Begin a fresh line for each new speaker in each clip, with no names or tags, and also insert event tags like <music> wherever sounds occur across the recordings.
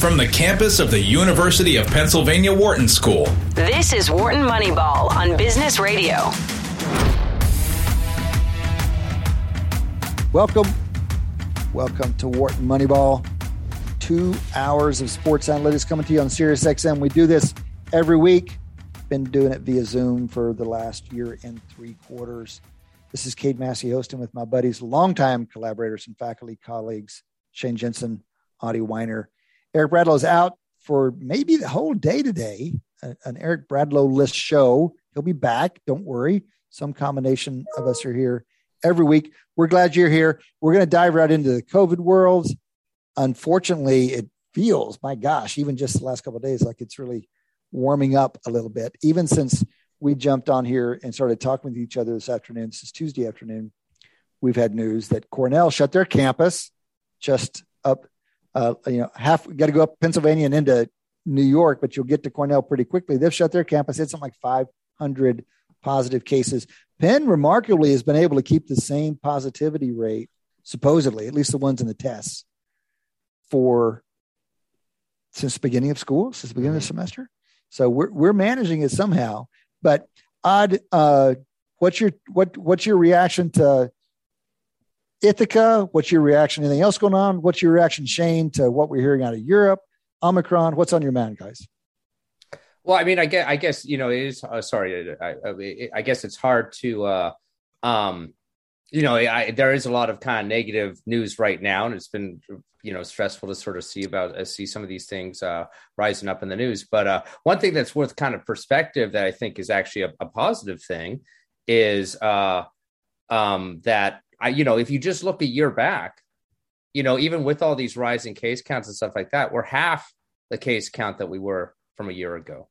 from the campus of the University of Pennsylvania Wharton School.
This is Wharton Moneyball on Business Radio.
Welcome. Welcome to Wharton Moneyball. Two hours of sports analytics coming to you on Sirius XM. We do this every week. Been doing it via Zoom for the last year and three quarters. This is Cade Massey hosting with my buddies, longtime collaborators and faculty colleagues, Shane Jensen, Adi Wyner, Eric Bradlow is out for maybe the whole day today, an Eric Bradlow list show. He'll be back. Don't worry. Some combination of us are here every week. We're glad you're here. We're going to dive right into the COVID world. Unfortunately, it feels, my gosh, even just the last couple of days, like it's really warming up a little bit. Even since we jumped on here and started talking with each other this afternoon, this is Tuesday afternoon, we've had news that Cornell shut their campus just up uh, you know, half got to go up Pennsylvania and into New York, but you'll get to Cornell pretty quickly. They've shut their campus. It's something like 500 positive cases. Penn remarkably has been able to keep the same positivity rate, supposedly, at least the ones in the tests, for since the beginning of school, since the beginning of the semester. So we're we're managing it somehow. But Adi, uh, what's your what what's your reaction to Ithaca, what's your reaction? Anything else going on? What's your reaction, Shane, to what we're hearing out of Europe? Omicron, what's on your mind, guys?
Well, I mean, I guess, I guess you know, it is. Uh, sorry, I, I, guess it's hard to, uh, um, you know, I, there is a lot of kind of negative news right now, and it's been, you know, stressful to sort of see about uh, see some of these things uh, rising up in the news. But uh, one thing that's worth kind of perspective that I think is actually a, a positive thing is uh, um, that I, you know, if you just look a year back, you know, even with all these rising case counts and stuff like that, we're half the case count that we were from a year ago.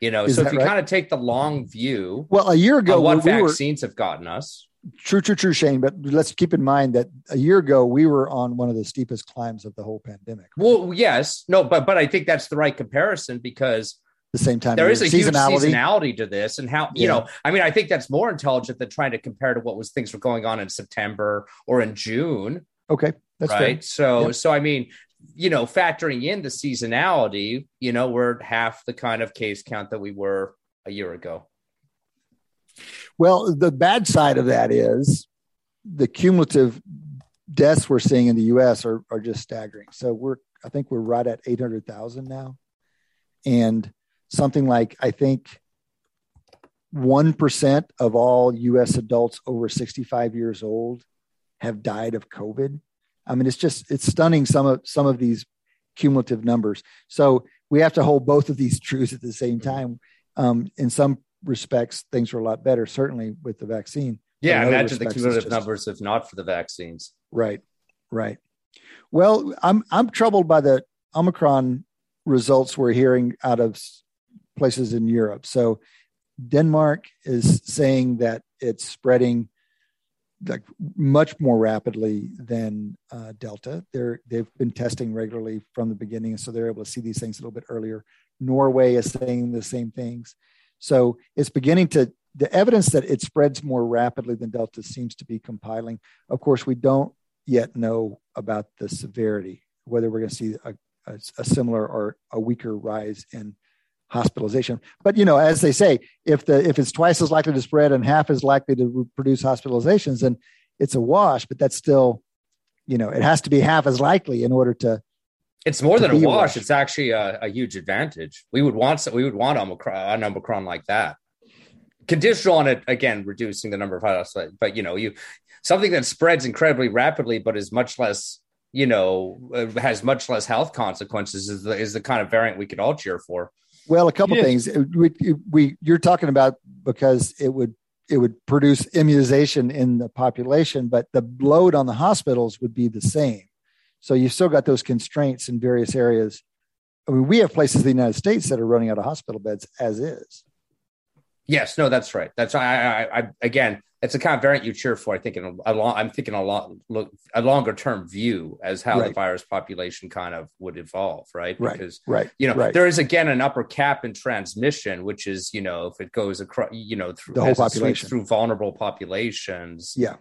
You know, Is so if you right? kind of take the long view,
well, a year ago,
what we vaccines were, have gotten us.
True, true, true, Shane. But let's keep in mind that a year ago we were on one of the steepest climbs of the whole pandemic.
Right? Well, yes, no, but but I think that's the right comparison because
the same time.
There is a seasonality. huge seasonality to this, and how you yeah. know. I mean, I think that's more intelligent than trying to compare to what was things were going on in September or in June.
Okay, that's
right.
Fair.
So, yep. so I mean, you know, factoring in the seasonality, you know, we're half the kind of case count that we were a year ago.
Well, the bad side of that is the cumulative deaths we're seeing in the U.S. are are just staggering. So we're, I think we're right at eight hundred thousand now, and something like I think 1% of all US adults over 65 years old have died of COVID. I mean, it's just, it's stunning some of, some of these cumulative numbers. So we have to hold both of these <laughs> truths at the same time. Um, in some respects, things are a lot better, certainly with the vaccine.
Yeah, imagine the cumulative just, numbers if not for the vaccines.
Right, right. Well, I'm I'm troubled by the Omicron results we're hearing out of places in Europe. So Denmark is saying that it's spreading like much more rapidly than uh, Delta. They're they've been testing regularly from the beginning, so they're able to see these things a little bit earlier. Norway is saying the same things. So it's beginning to the evidence that it spreads more rapidly than Delta seems to be compiling. Of course, we don't yet know about the severity, whether we're going to see a, a, a similar or a weaker rise in hospitalization. But you know, as they say, if the if it's twice as likely to spread and half as likely to produce hospitalizations, then it's a wash. But that's still, you know, it has to be half as likely in order to.
It's more than a wash. wash. It's actually a, a, huge advantage. We would want we would want Omicron, an Omicron like that. Conditional on it again, reducing the number of hospitals. But you know, you something that spreads incredibly rapidly, but is much less you know uh, has much less health consequences is the, is the kind of variant we could all cheer for.
Well, a couple things. Uh, we, we you're talking about because it would it would produce immunization in the population, but the load on the hospitals would be the same. So you've still got those constraints in various areas. I mean, we have places in the United States that are running out of hospital beds as is.
Yes, no, that's right. That's I, I, I again, it's a kind of variant you cheer for. I think in a, long, I'm thinking a lot, look, a longer term view as how right. the virus population kind of would evolve, right?
right.
Because
right,
you know,
right.
there is again an upper cap in transmission, which is you know if it goes across, you know, through
the whole population
through vulnerable populations.
Yeah,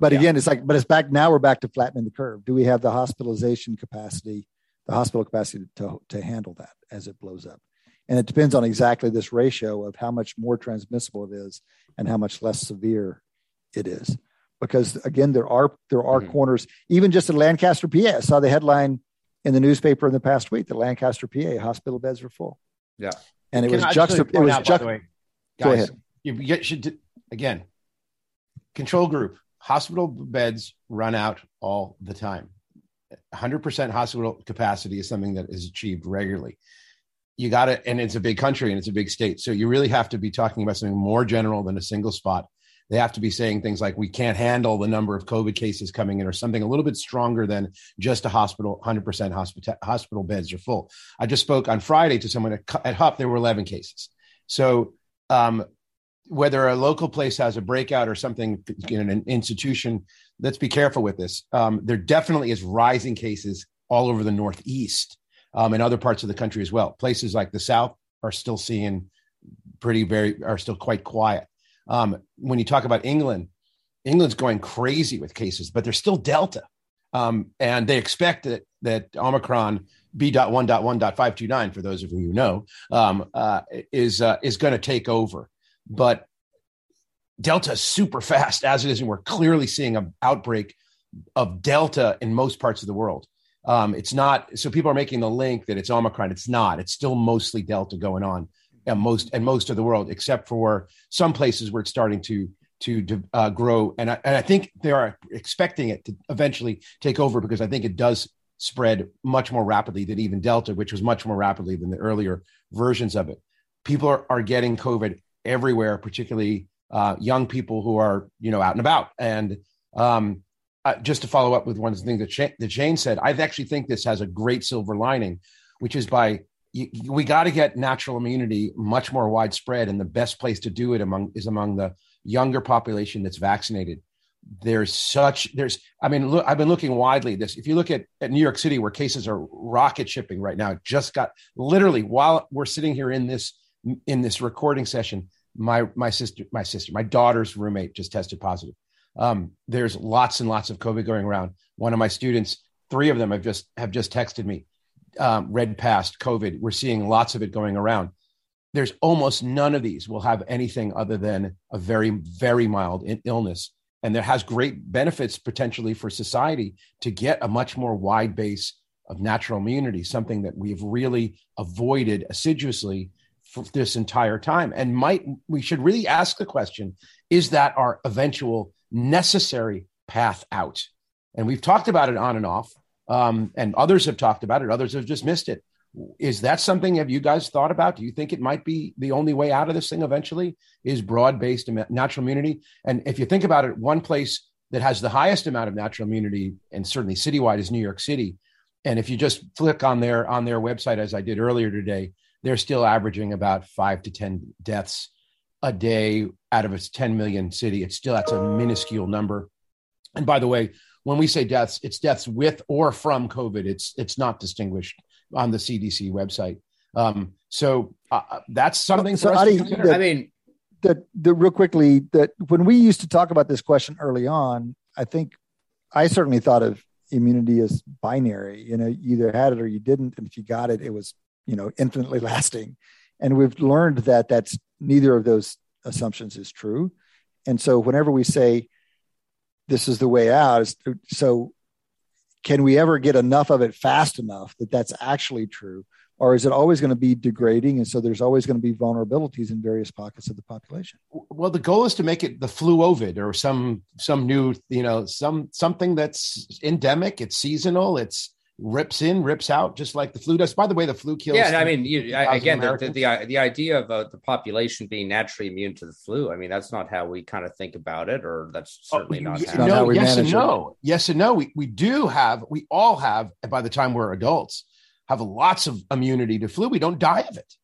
but yeah. again, it's like, but it's back now. We're back to flattening the curve. Do we have the hospitalization capacity the hospital capacity to, to handle that as it blows up. And it depends on exactly this ratio of how much more transmissible it is and how much less severe it is. Because again, there are there are mm-hmm. corners, even just in Lancaster, PA. I saw the headline in the newspaper in the past week that Lancaster, PA, hospital beds were full.
Yeah,
and it Can was juxtaposed. It was juxtaposed.
Go ahead. You get, should again control group hospital beds run out all the time 100% hospital capacity is something that is achieved regularly you got it and it's a big country and it's a big state. So you really have to be talking about something more general than a single spot. They have to be saying things like we can't handle the number of covid cases coming in or something a little bit stronger than just a hospital 100% hospital hospital beds are full. I just spoke on friday to someone at, at HUP there were 11 cases. So um, whether a local place has a breakout or something in an institution, let's be careful with this. Um, there definitely is rising cases all over the Northeast um, and other parts of the country as well. Places like the South are still seeing pretty very are still quite quiet. Um, when you talk about England, England's going crazy with cases, but there's still Delta, um, and they expect that that Omicron B.1.1.529, for those of you who know, um, uh, is uh, is going to take over but Delta is super fast as it is, and we're clearly seeing an outbreak of Delta in most parts of the world. Um, it's not so people are making the link that it's Omicron. It's not. It's still mostly Delta going on, and most and most of the world, except for some places where it's starting to to uh, grow. And I, and I think they are expecting it to eventually take over because I think it does spread much more rapidly than even Delta, which was much more rapidly than the earlier versions of it. People are, are getting COVID everywhere, particularly uh, young people who are you know out and about. And um, uh, just to follow up with one of the things that Shane, that Shane said, I actually think this has a great silver lining, which is by we got to get natural immunity much more widespread, and the best place to do it among is among the younger population that's vaccinated. There's such there's I mean look I've been looking widely at this. If you look at, at New York City where cases are rocket shipping right now, just got literally while we're sitting here in this in this recording session, my my sister, my sister, my daughter's roommate just tested positive. Um, there's lots and lots of COVID going around. One of my students, three of them have just have just texted me, um, read past COVID. We're seeing lots of it going around. There's almost none of these will have anything other than a very very mild illness, and there has great benefits potentially for society to get a much more wide base of natural immunity, something that we've really avoided assiduously for this entire time and might we should really ask the question is that our eventual necessary path out. And we've talked about it on and off um, and others have talked about it others have just missed it. Is that something have you guys thought about? Do you think it might be the only way out of this thing eventually is broad-based natural immunity? And if you think about it one place that has the highest amount of natural immunity and certainly citywide is new york city. And if you just flick on their on their website as i did earlier today they're still averaging about five to 10 deaths a day out of its 10 million city. It's still, that's a minuscule number. And by the way, when we say deaths, it's deaths with or from COVID. It's, it's not distinguished on the CDC website. Um, so uh, uh that's something. So,
Adi, the, I mean, the, the real quickly that when we used to talk about this question early on, I think I certainly thought of immunity as binary. You know, you either had it or you didn't, and if you got it, it was you know infinitely <laughs> lasting and we've learned that that's neither of those assumptions is true. And so whenever we say this is the way out so can we ever get enough of it fast enough that that's actually true? Or is it always going to be degrading? And so there's always going to be vulnerabilities in various pockets of the population.
Well the goal is to make it the flu ovid or some some new you know some something that's endemic it's seasonal it's rips in, rips out, just like the flu does. By the way, the flu kills.
Yeah, I mean, you, I, again, the, the, the, the idea of uh, the population being naturally immune to the flu. I mean, that's not how we kind of think about it, or that's oh, certainly oh, not. how,
no, yes and no, it. yes and no. We we do have, we all have. By the time we're adults, have lots of immunity to flu. We don't die of it.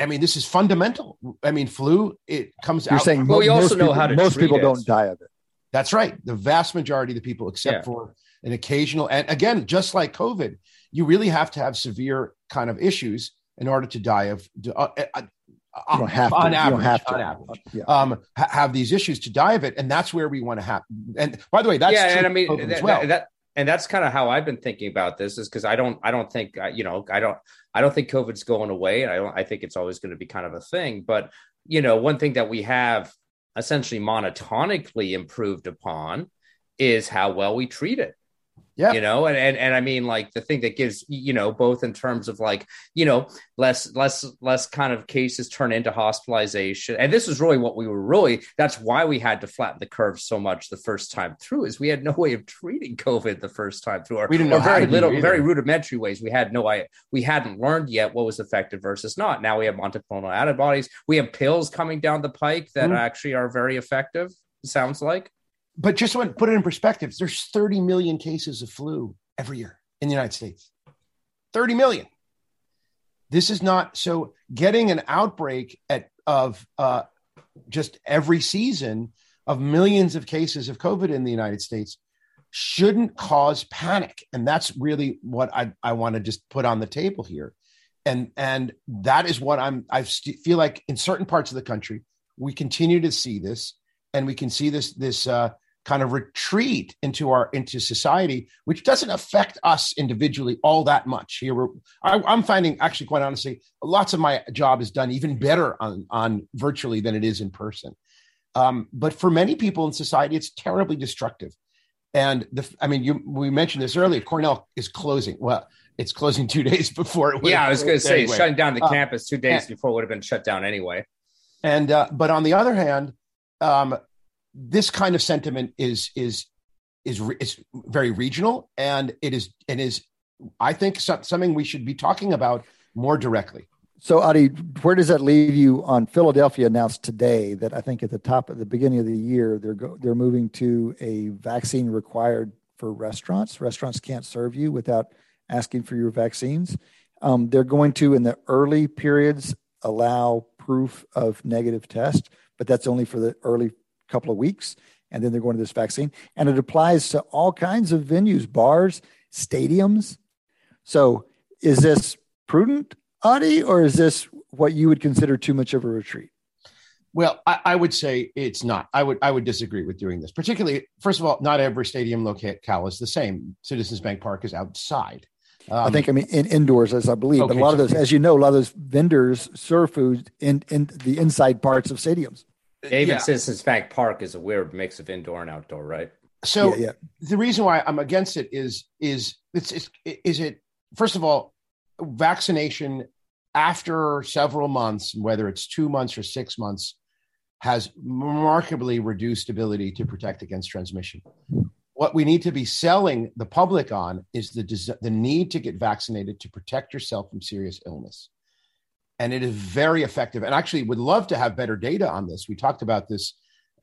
I mean, this is fundamental. I mean, flu it comes
You're
out.
saying well, we also know people, how to most people it. don't die of it.
That's right. The vast majority of the people, except yeah. for an occasional, and again, just like COVID, you really have to have severe kind of issues in order to die of. Uh, uh,
you don't have on
to.
Average, have to.
On average, yeah. um, ha- have these issues to die of it, and that's where we want to have. And by the way, that's
yeah, and I mean that, well. that, and that's kind of how I've been thinking about this is because I don't I don't think uh, you know I don't I don't think COVID's going away and I don't I think it's always going to be kind of a thing but you know one thing that we have essentially monotonically improved upon is how well we treat it
Yeah.
you know and, and and i mean like the thing that gives you know both in terms of like you know less less less kind of cases turn into hospitalization. And this is really what we were really that's why we had to flatten the curve so much the first time through is we had no way of treating covid the first time through or,
We didn't know
very little very rudimentary ways. We had no i we hadn't learned yet what was effective versus not. Now we have monoclonal antibodies. We have pills coming down the pike that
Mhm.
actually are very effective sounds like
But just to put it in perspective, there's 30 million cases of flu every year in the United States. 30 million. This is not so getting an outbreak at of uh, just every season of millions of cases of COVID in the United States shouldn't cause panic. And that's really what I, I want to just put on the table here. And and that is what I'm I st- feel like in certain parts of the country we continue to see this and we can see this this uh, kind of retreat into our into society, which doesn't affect us individually all that much. Here, we're, I, I'm finding actually, quite honestly, lots of my job is done even better on on virtually than it is in person. Um, but for many people in society, it's terribly destructive. And the, I mean, you we mentioned this earlier. Cornell is closing. Well, it's closing <laughs> two days before it. would
yeah i was going to say
anyway.
shutting down the
Uh,
campus two days
and-
before would have been shut down anyway
And uh, but on the other hand, um, this kind of sentiment is is is is very regional, and it is it is I think so- something we should be talking about more directly.
So, Adi, where does that leave you on Philadelphia announced today that I think at the top at the beginning of the year they're go, they're moving to a vaccine required for restaurants. Restaurants can't serve you without asking for your vaccines. Um, they're going to in the early periods allow proof of negative test, but that's only for the early couple of weeks, and then they're going to this vaccine, and it applies to all kinds of venues, bars, stadiums. So, is this prudent? Adi, or is this what you would consider too much of a retreat?
Well, I, I would say it's not. I would I would disagree with doing this. Particularly, first of all, not every stadium locale is the same. Citizens Bank Park is outside.
I
Um,
think I mean in indoors, as I believe, but
Okay,
a lot of
so-
those, as you know, a lot of those vendors serve food in in the inside parts of stadiums.
Even
yeah.
Citizens Bank Park is a weird mix of indoor and outdoor, right?
So
yeah, yeah.
the reason why I'm against it is is it's, it's is it first of all vaccination after several months, whether it's two months or six months, has remarkably reduced ability to protect against transmission. What we need to be selling the public on is the des- the need to get vaccinated to protect yourself from serious illness. And it is very effective. And actually, would love to have better data on this. We talked about this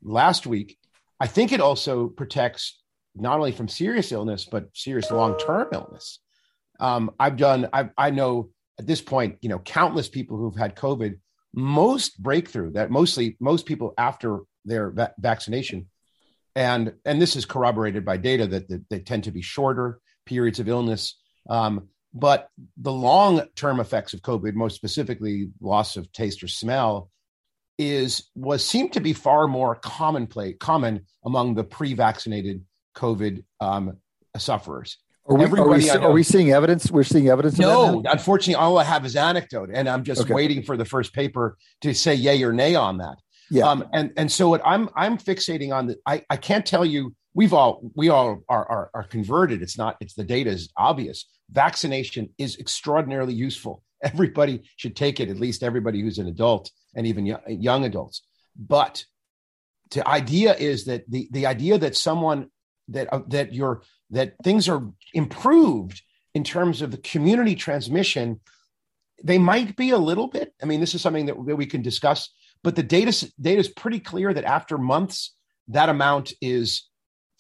last week. I think it also protects not only from serious illness but serious long-term illness. Um, I've done. I, I know at this point, you know, countless people who've had COVID. Most breakthrough that mostly most people after their va- vaccination, and and this is corroborated by data that, that they tend to be shorter periods of illness. Um, but the long-term effects of COVID, most specifically loss of taste or smell, is was seemed to be far more commonplace common among the pre-vaccinated COVID um, sufferers.
Are we, are, we, are we seeing evidence? We're seeing evidence. Of that
No, unfortunately, all I have is anecdote, and I'm just
Okay.
waiting for the first paper to say yay or nay on that.
Yeah.
Um, and and so what I'm I'm fixating on the I, I can't tell you we've all we all are, are are converted. It's not it's the data is obvious. Vaccination is extraordinarily useful. <laughs> Everybody should take it. At least everybody who's an adult and even young, adults. But the idea is that the the idea that someone that uh, that you're that things are improved in terms of the community transmission they might be a little bit i mean this is something that we can discuss but the data data is pretty clear that after months that amount is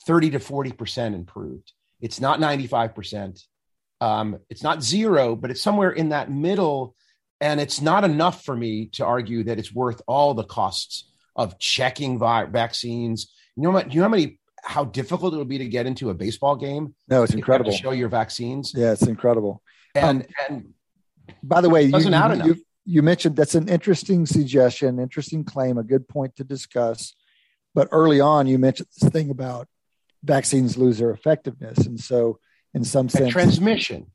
30 to 40% improved it's not 95% um, it's not zero but it's somewhere in that middle and it's not enough for me to argue that it's worth all the costs of checking vi- vaccines you know what you know how many how difficult it would be to get into a baseball game
No, it's
if you had to
incredible.
show your vaccines
Yeah, it's incredible.
and and
By the way, you, you, you, you mentioned that's an interesting suggestion, interesting claim, a good point to discuss. But early on, you mentioned this thing about vaccines lose their effectiveness, and so in some sense,
transmission.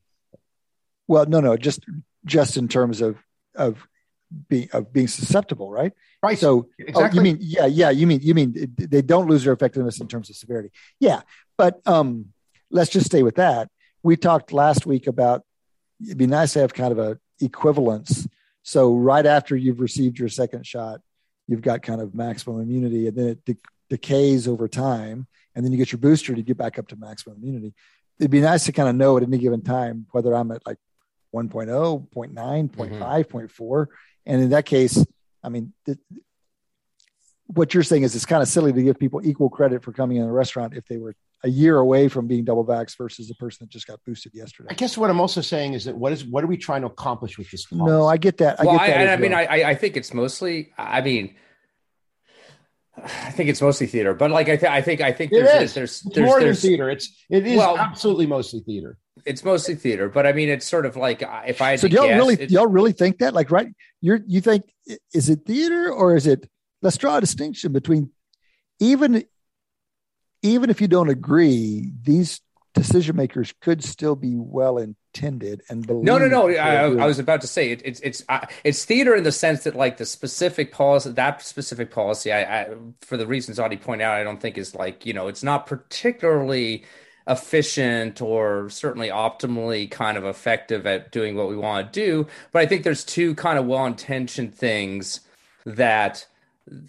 Well, no, no, just just in terms of of being of being susceptible, right?
Right.
So, exactly. oh, you mean yeah, yeah, you mean you mean they don't lose their effectiveness in terms of severity. Yeah, but um, let's just stay with that. We talked last week about it'd be nice to have kind of a equivalence. So right after you've received your second shot, you've got kind of maximum immunity, and then it de- decays over time, and then you get your booster to get back up to maximum immunity. It'd be nice to kind of know at any given time whether I'm at like 1.0, 0.9, 0.5, mm-hmm. 0.4. And in that case, I mean, th- what you're saying is it's kind of silly to give people equal credit for coming in a restaurant if they were a year away from being double vax versus a person that just got boosted yesterday.
I guess what I'm also saying is that what is what are we trying to accomplish with this?
Policy? No, I get that. I
well,
get that.
I, I mean, I I think it's mostly. I mean. I think it's mostly theater, but like I, th- I think I think there's, there's, there's,
there's more there's, than theater. It's it is well, absolutely mostly theater.
It's mostly theater, but I mean, it's sort of like if I
so do y'all guess, really y'all really think that like right? You're you think is it theater or is it? Let's draw a distinction between even even if you don't agree, these decision makers could still be well intended and believe.
No, no, no. I, I, was about to say it, it's it's uh, it's theater in the sense that like the specific policy, that specific policy, I, I for the reasons Adi pointed out, I don't think is like you know it's not particularly efficient or certainly optimally kind of effective at doing what we want to do. But I think there's two kind of well intentioned things that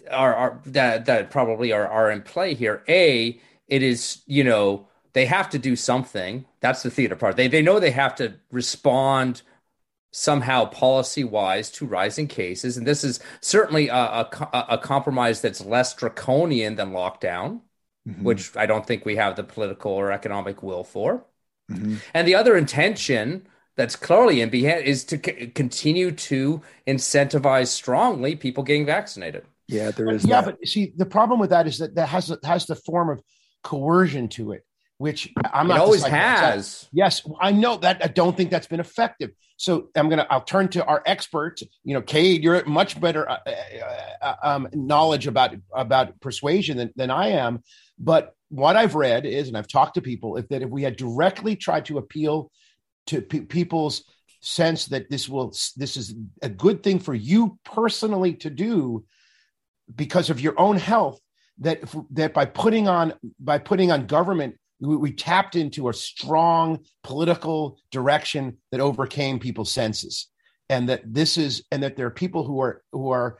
are, are that that probably are are in play here. A, it is you know they have to do something. That's the theater part. They they know they have to respond somehow policy wise to rising cases, and this is certainly a, a, a compromise that's less draconian than lockdown, mm-hmm. which I don't think we have the political or economic will for. Mm-hmm. And the other intention that's clearly in behind is to c- continue to incentivize strongly people getting vaccinated.
Yeah, there is.
Yeah,
that.
but see, the problem with that is that that has has the form of coercion to it, which I'm not.
It always has.
Yes, I know that. I don't think that's been effective. So I'm gonna. I'll turn to our experts. You know, Cade, you're much better uh, uh, uh, um, knowledge about about persuasion than, than I am. But what I've read is, and I've talked to people, if that if we had directly tried to appeal to pe- people's sense that this will this is a good thing for you personally to do because of your own health that that by putting on by putting on government we, we, tapped into a strong political direction that overcame people's senses and that this is and that there are people who are who are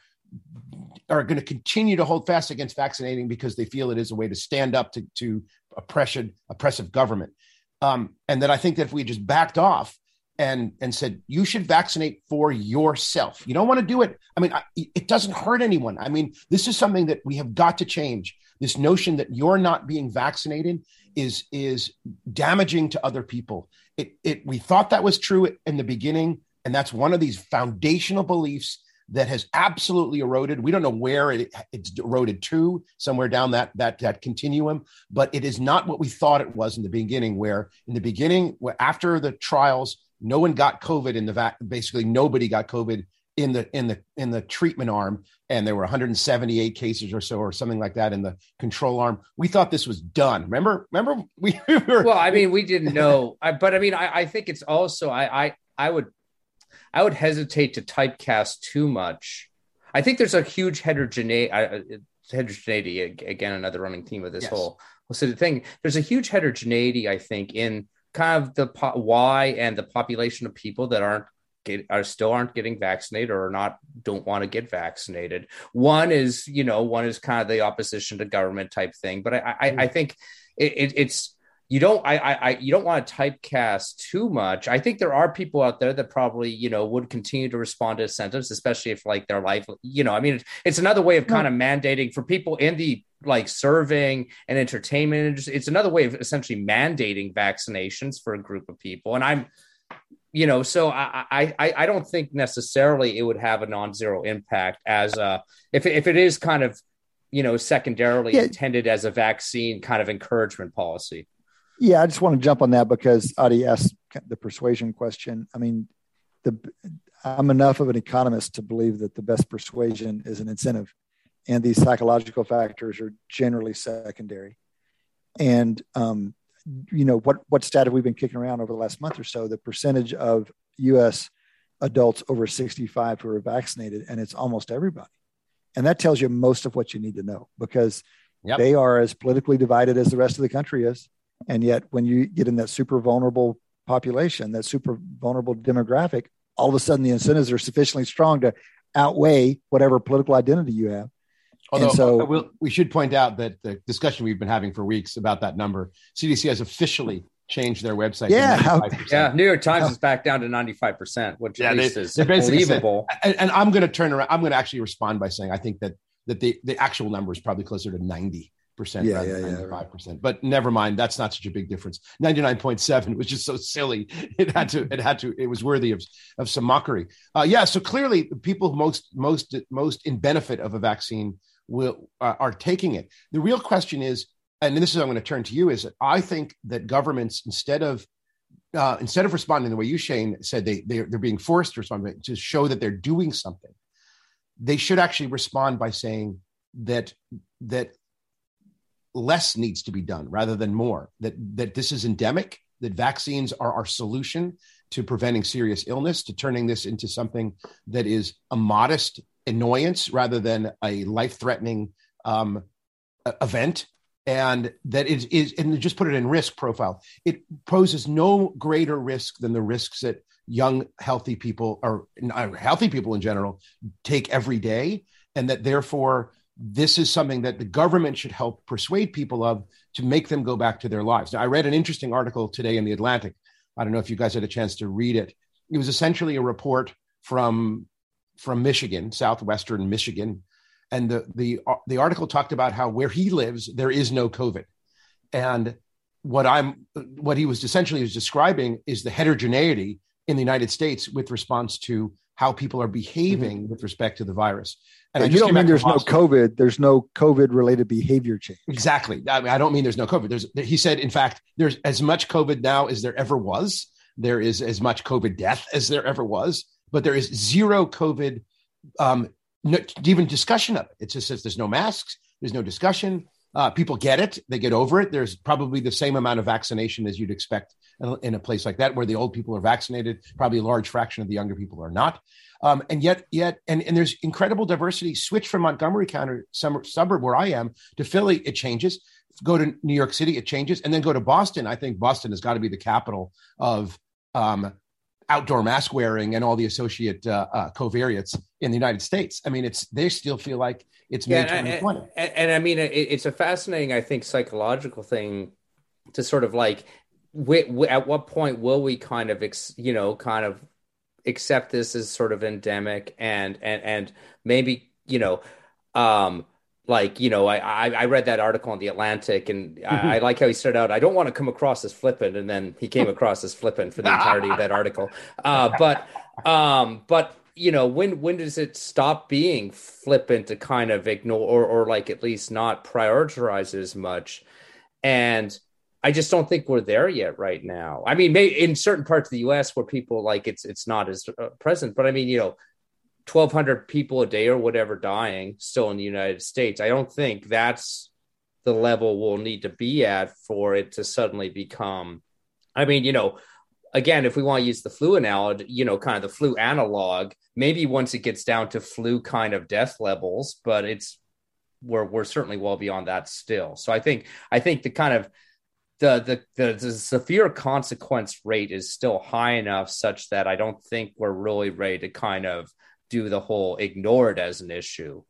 are going to continue to hold fast against vaccinating because they feel it is a way to stand up to, to oppression oppressive government um, and that i think that if we just backed off and and said you should vaccinate for yourself. You don't want to do it. I mean, I, it doesn't hurt anyone. I mean, this is something that we have got to change. This notion that you're not being vaccinated is is damaging to other people. It it we thought that was true in the beginning, and that's one of these foundational beliefs that has absolutely eroded. We don't know where it, it's eroded to, somewhere down that that that continuum, but it is not what we thought it was in the beginning. Where in the beginning, after the trials, no one got COVID in the vac. Basically, nobody got COVID in the in the in the treatment arm, and there were 178 cases or so, or something like that in the control arm. We thought this was done. Remember? Remember? <laughs> We
were. Well, I mean, we didn't know, I, but I mean, I, I think it's also I I I would I would hesitate to typecast too much. I think there's a huge heterogeneity. Uh, heterogeneity again, another running theme of this yes. whole so the thing. There's a huge heterogeneity, I think, in kind of the po- why and the population of people that aren't get are still aren't getting vaccinated or not don't want to get vaccinated. One is you know one is kind of the opposition to government type thing, but I I, I mm. think it, it, it's you don't I, I you don't want to typecast too much. I think there are people out there that probably you know would continue to respond to incentives, especially if like their life you know I mean it's another way of kind of mandating for people in the like serving and entertainment. It's another way of essentially mandating vaccinations for a group of people. And I'm you know so I, I i don't think necessarily it would have a non-zero impact as a if, if it is kind of you know secondarily yeah. intended as a vaccine kind of encouragement policy
yeah, I just want to jump on that because Adi asked the persuasion question. I mean, the I'm enough of an economist to believe that the best persuasion is an incentive, and these psychological factors are generally secondary. And um, you know what what stat have we been kicking around over the last month or so? The percentage of U.S. adults over 65 who are vaccinated, and it's almost everybody. And that tells you most of what you need to know because yep. they are as politically divided as the rest of the country is. And yet, when you get in that super vulnerable population, that super vulnerable demographic, all of a sudden the incentives are sufficiently strong to outweigh whatever political identity you have.
Although and so we'll, we should point out that the discussion we've been having for weeks about that number, CDC has officially changed their website.
Yeah,
yeah. New York Times is back down to ninety five percent, which yeah, at least they, is believable.
Said, and, and, I'm going to turn around. I'm going to actually respond by saying I think that that the the actual number is probably closer to ninety percent yeah, rather yeah, than 95 percent. Yeah, but never mind, that's not such a big difference. 99.7 was just so silly. <laughs> It had to, it had to, it was worthy of, of some mockery. Uh, yeah, so clearly people most most most in benefit of a vaccine will uh, are taking it. The real question is, and this is I'm going to turn to you, is that I think that governments instead of uh, instead of responding the way you Shane said they they're, they're being forced to respond to show that they're doing something, they should actually respond by saying that that less needs to be done rather than more that that this is endemic that vaccines are our solution to preventing serious illness to turning this into something that is a modest annoyance rather than a life-threatening um, event and that it is and just put it in risk profile it poses no greater risk than the risks that young healthy people or uh, healthy people in general take every day and that therefore this is something that the government should help persuade people of to make them go back to their lives. Now, I read an interesting article today in the Atlantic. I don't know if you guys had a chance to read it. It was essentially a report from from Michigan, southwestern Michigan, and the the the article talked about how where he lives there is no COVID, and what I'm what he was essentially was describing is the heterogeneity in the United States with response to how people are behaving mm-hmm. with respect to the virus.
And you don't mean there's no COVID. There's no COVID related behavior change.
Exactly. I, mean, I don't mean there's no COVID. There's he said, in fact, there's as much COVID now as there ever was. There is as much COVID death as there ever was, but there is zero COVID, um, no, even discussion of it. It just says there's no masks, there's no discussion. Uh, people get it, they get over it. There's probably the same amount of vaccination as you'd expect in a place like that, where the old people are vaccinated. Probably a large fraction of the younger people are not. Um, and yet, yet, and, and there's incredible diversity. Switch from Montgomery County suburb where I am to Philly, it changes. Go to New York City, it changes, and then go to Boston. I think Boston has got to be the capital of um, outdoor mask wearing and all the associate uh, uh, covariates in the United States. I mean, it's they still feel like it's May 2020.
And, and, and, I mean, it, it's a fascinating, I think, psychological thing to sort of like, at what point will we kind of, ex, you know, kind of accept this as sort of endemic and and and maybe you know um like you know i i read that article in the atlantic and mm-hmm. I, I, like how he started out i don't want to come across as flippant and then he came <laughs> across as flippant for the entirety of that article uh but um but you know when when does it stop being flippant to kind of ignore or, or like at least not prioritize as much and I just don't think we're there yet right now. I mean, in certain parts of the U.S. where people like it's it's not as uh, present, but I mean, you know, twelve hundred people a day or whatever dying still in the United States. I don't think that's the level we'll need to be at for it to suddenly become. I mean, you know, again, if we want to use the flu analogy, you know, kind of the flu analog, maybe once it gets down to flu kind of death levels, but it's we're we're certainly well beyond that still. So I think I think the kind of the, the the severe consequence rate is still high enough such that I don't think we're really ready to kind of do the whole ignore it as an issue.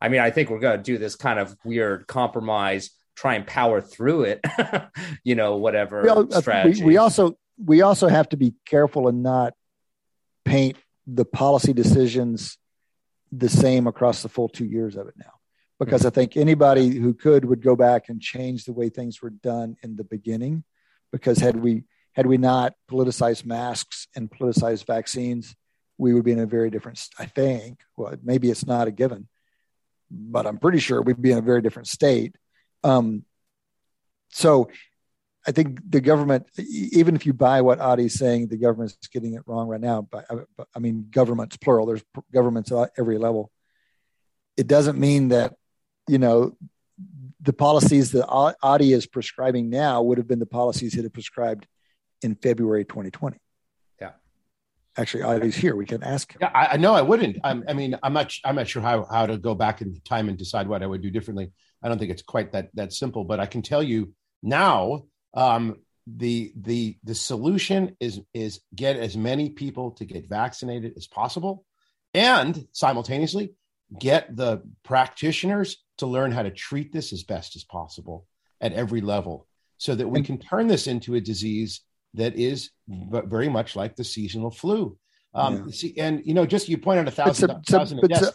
I mean, I think we're going to do this kind of weird compromise, try and power through it, <laughs> you know, whatever
we, uh, strategy. We, we also we also have to be careful and not paint the policy decisions the same across the full two years of it now because hmm. I think anybody who could would go back and change the way things were done in the beginning. Because had we had we not politicized masks and politicized vaccines, we would be in a very different. I think. Well, maybe it's not a given, but I'm pretty sure we'd be in a very different state. Um, so, I think the government, even if you buy what Adi's saying, the government's getting it wrong right now. But I mean, governments plural. There's governments at every level. It doesn't mean that you know the policies that Adi is prescribing now would have been the policies he had prescribed in February 2020. Actually, Adi's here. We can ask him.
Yeah, I, I know I wouldn't. I'm, I mean, I'm not. I'm not sure how how to go back in time and decide what I would do differently. I don't think it's quite that that simple. But I can tell you now, um, the the the solution is is get as many people to get vaccinated as possible, and simultaneously get the practitioners to learn how to treat this as best as possible at every level so that we can turn this into a disease that is very much like the seasonal flu. Um, yeah. see, and you know, just you point out a thousand, a, thousand but, deaths,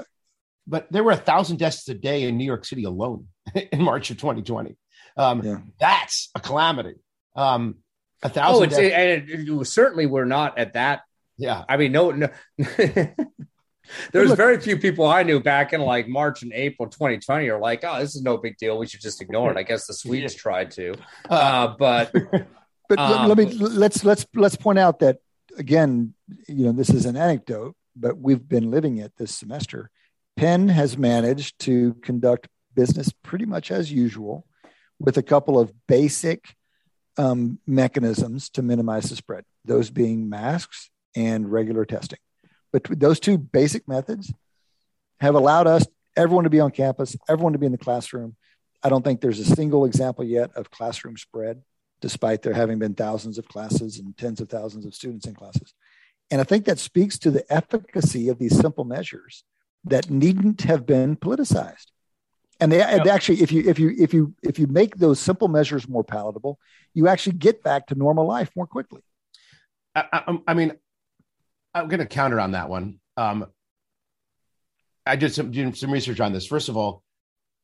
but there were a thousand deaths a day in New York City alone <laughs> in March of 2020. Um, yeah. That's a calamity. Um, a thousand.
Oh, it's, deaths- and it, it, certainly we're not at that.
Yeah,
I mean, no, no. <laughs> There's look, very few people I knew back in like March and April 2020 are like, oh, this is no big deal. We should just ignore it. I guess the <laughs> Swedes yeah. tried to, uh, uh but
but um, let me let's let's let's point out that again, you know, this is an anecdote, but we've been living it this semester. Penn has managed to conduct business pretty much as usual, with a couple of basic um, mechanisms to minimize the spread. Those being masks and regular testing. But those two basic methods have allowed us, everyone to be on campus, everyone to be in the classroom. I don't think there's a single example yet of classroom spread, despite there having been thousands of classes and tens of thousands of students in classes. And I think that speaks to the efficacy of these simple measures that needn't have been politicized. And they yep. actually, if you if you if you if you make those simple measures more palatable, you actually get back to normal life more quickly.
I, I mean, I'm going to counter on that one. Um, I did some, did some research on this. First of all,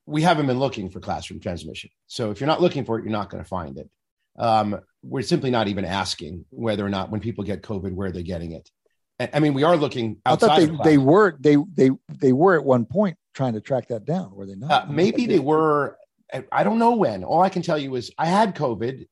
we haven't been looking for classroom transmission. So if you're not looking for it, you're not going to find it. Um, we're simply not even asking whether or not when people get COVID, where they're getting it. I mean, we are looking. I thought
they, they were they they they were at one point trying to track that down. Were they not?
Uh, maybe they were. I don't know when. All I can tell you is I had COVID.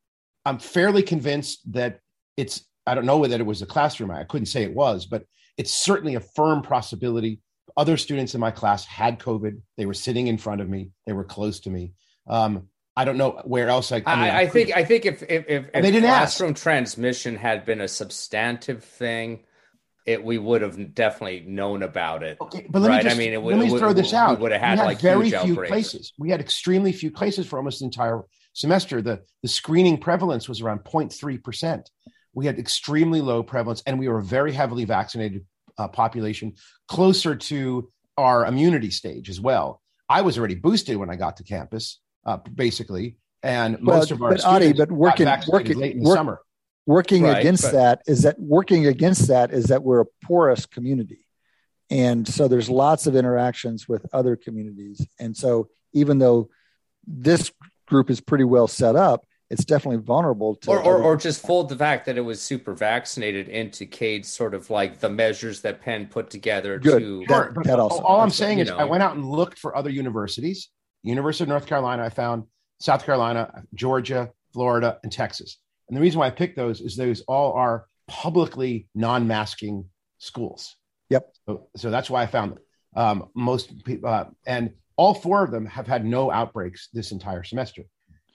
I'm fairly convinced that it's I don't know whether it was a classroom. I couldn't say it was, but it's certainly a firm possibility. Other students in my class had COVID. They were sitting in front of me. They were close to me. Um, I don't know where else I.
I, mean, I, I think. I think if if, if, if they didn't classroom ask. transmission had been a substantive thing, it we would have definitely known about it.
Okay, but let right? me just, I mean, it would, let me throw this out. We would have had, had like very few outbreaks. cases. We had extremely few places for almost the entire semester. The the screening prevalence was around 0.3 percent we had extremely low prevalence and we were a very heavily vaccinated uh, population closer to our immunity stage as well i was already boosted when i got to campus uh, basically and most of our
but Adi, but working working late in work, summer working right, against but, that is that working against that is that we're a porous community and so there's lots of interactions with other communities and so even though this group is pretty well set up it's definitely vulnerable to
or, or, or, just fold the fact that it was super vaccinated into Cade's sort of like the measures that Penn put together Good. to
that, that also all I'm saying is know. I went out and looked for other universities. University of North Carolina, I found South Carolina, Georgia, Florida, and Texas. And the reason why I picked those is those all are publicly non-masking schools.
Yep.
So, so that's why I found them. Um, most people, uh, and all four of them have had no outbreaks this entire semester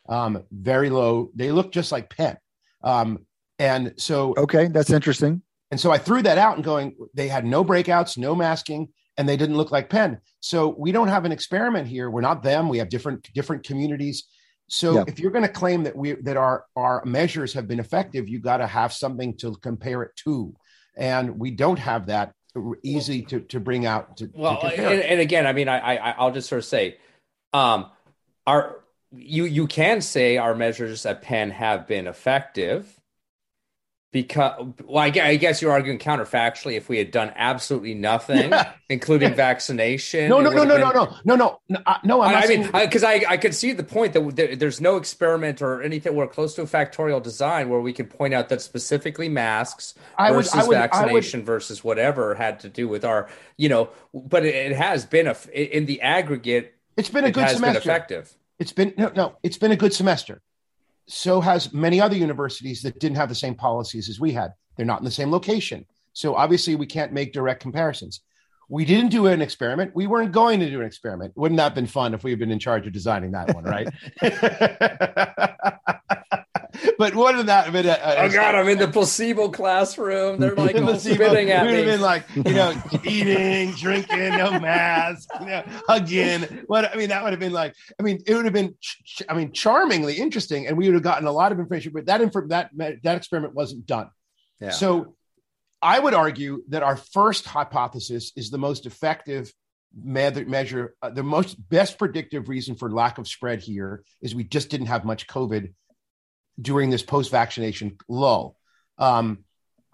um, very low. They look just like Penn. Um, and so,
okay, that's interesting.
And so I threw that out and going, they had no breakouts, no masking, and they didn't look like Penn. So we don't have an experiment here. We're not them. We have different different communities. So yeah. if you're going to claim that we that our our measures have been effective, you got to have something to compare it to, and we don't have that easy to to bring out. To,
well, to and, and, again, I mean, I, I I'll just sort of say, um, our you you can say our measures at Penn have been effective because well I guess, I guess you're arguing counterfactually if we had done absolutely nothing yeah. <laughs> including vaccination
no no no no, been... no no no no no uh, no
i I mean because I, I could see the point that there's no experiment or anything we're close to a factorial design where we can point out that specifically masks I versus would, would, vaccination would... versus whatever had to do with our you know but it, it has been a in the aggregate
it's been a good semester.
Been effective
it's been no, no, it's been a good semester. So has many other universities that didn't have the same policies as we had. They're not in the same location. So obviously we can't make direct comparisons. we didn't do an experiment. We weren't going to do an experiment. Wouldn't that have been fun if we had been in charge of designing that one, right? <laughs> but wouldn't that have been a, a
oh god, I'm in the placebo classroom. They're like
the
all
placebo,
spitting at
we would have
me.
been like, you know, <laughs> eating, drinking, no mask, you know, hugging. What I mean, that would have been like, I mean, it would have been, ch- ch- I mean, charmingly interesting, and we would have gotten a lot of information. But that infor- that that experiment wasn't done.
Yeah.
So, I would argue that our first hypothesis is the most effective measure. Uh, the most best predictive reason for lack of spread here is we just didn't have much COVID during this post-vaccination lull. Um,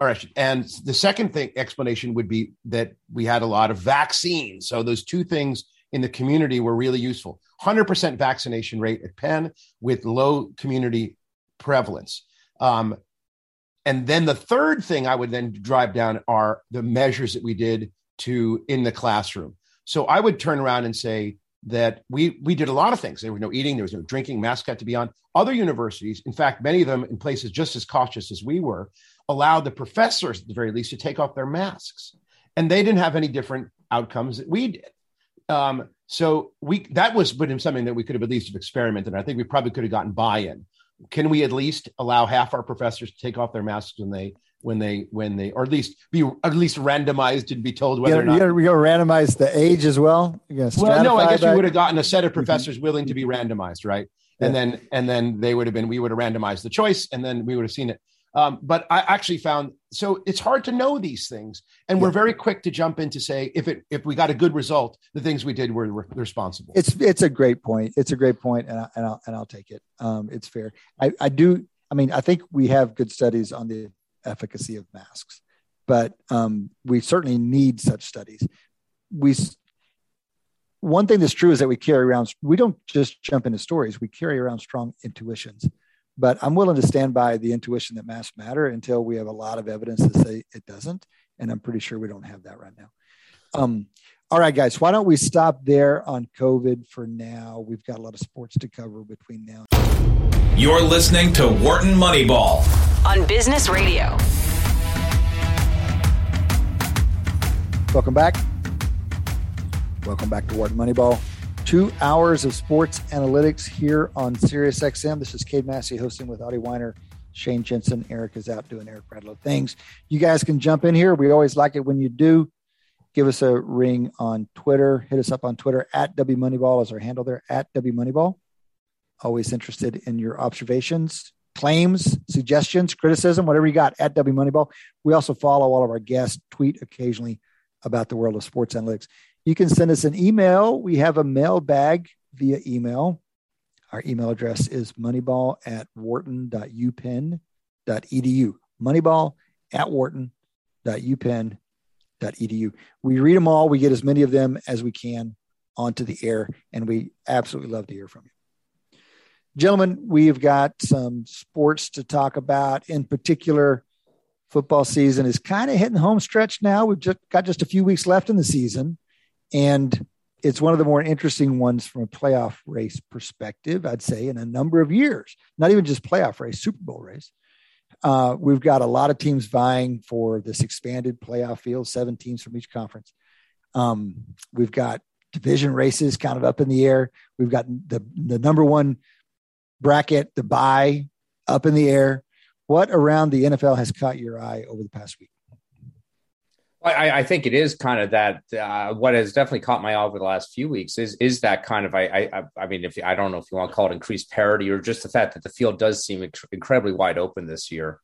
all right, and the second thing explanation would be that we had a lot of vaccines. So those two things in the community were really useful. 100% vaccination rate at Penn with low community prevalence. Um, and then the third thing I would then drive down are the measures that we did to in the classroom. So I would turn around and say that we we did a lot of things. There was no eating, there was no drinking, masks had to be on. Other universities, in fact, many of them in places just as cautious as we were, allowed the professors at the very least to take off their masks, and they didn't have any different outcomes that we did. Um, so we that was been something that we could have at least have experimented. I think we probably could have gotten buy-in. Can we at least allow half our professors to take off their masks when they when they when they or at least be at least randomized and be told whether
You
or not
you gotta, you gotta randomize the age as well. You're
well, no, I guess
that?
would have gotten a set of professors willing to be randomized, right? And then and then they would have been we would have randomized the choice, and then we would have seen it. Um, but I actually found so it's hard to know these things, and we're very quick to jump in to say if it if we got a good result, the things we did were, were responsible.
It's it's a great point. It's a great point, and I, and I'll and I'll take it. Um, it's fair. I, I do. I mean, I think we have good studies on the efficacy of masks, but um, we certainly need such studies. We one thing that's true is that we carry around. We don't just jump into stories. We carry around strong intuitions. But I'm willing to stand by the intuition that masks matter until we have a lot of evidence to say it doesn't, and I'm pretty sure we don't have that right now. Um, all right, guys, why don't we stop there on COVID for now? We've got a lot of sports to cover between now.
You're listening to Wharton Moneyball.
on Business Radio.
Welcome back. Welcome back to Wharton Moneyball. Two hours of sports analytics here on Sirius XM. This is Cade Massey hosting with Adi Wyner, Shane Jensen. Eric is out doing Eric Bradlow things. You guys can jump in here. We always like it when you do. Give us a ring on Twitter. Hit us up on Twitter at W Moneyball is our handle there at W Moneyball. Always interested in your observations, claims, suggestions, criticism, whatever you got at W Moneyball. We also follow all of our guests, tweet occasionally about the world of sports analytics. You can send us an email. We have a mailbag via email. Our email address is moneyball at wharton.upenn.edu. Moneyball at wharton.upenn.edu. We read them all. We get as many of them as we can onto the air, and we absolutely love to hear from you. Gentlemen, we've got some sports to talk about. In particular, football season is kind of hitting home stretch now. We've just got just a few weeks left in the season, and it's one of the more interesting ones from a playoff race perspective, I'd say, in a number of years. Not even just playoff race, Super Bowl race. Uh, we've got a lot of teams vying for this expanded playoff field, seven teams from each conference. Um, we've got division races kind of up in the air. We've got the the number one bracket, the buy up in the air. What around the NFL has caught your eye over the past week?
I, I think it is kind of that. Uh, what has definitely caught my eye over the last few weeks is is that kind of. I I, I mean, if I don't know if you want to call it increased parity or just the fact that the field does seem inc- incredibly wide open this year.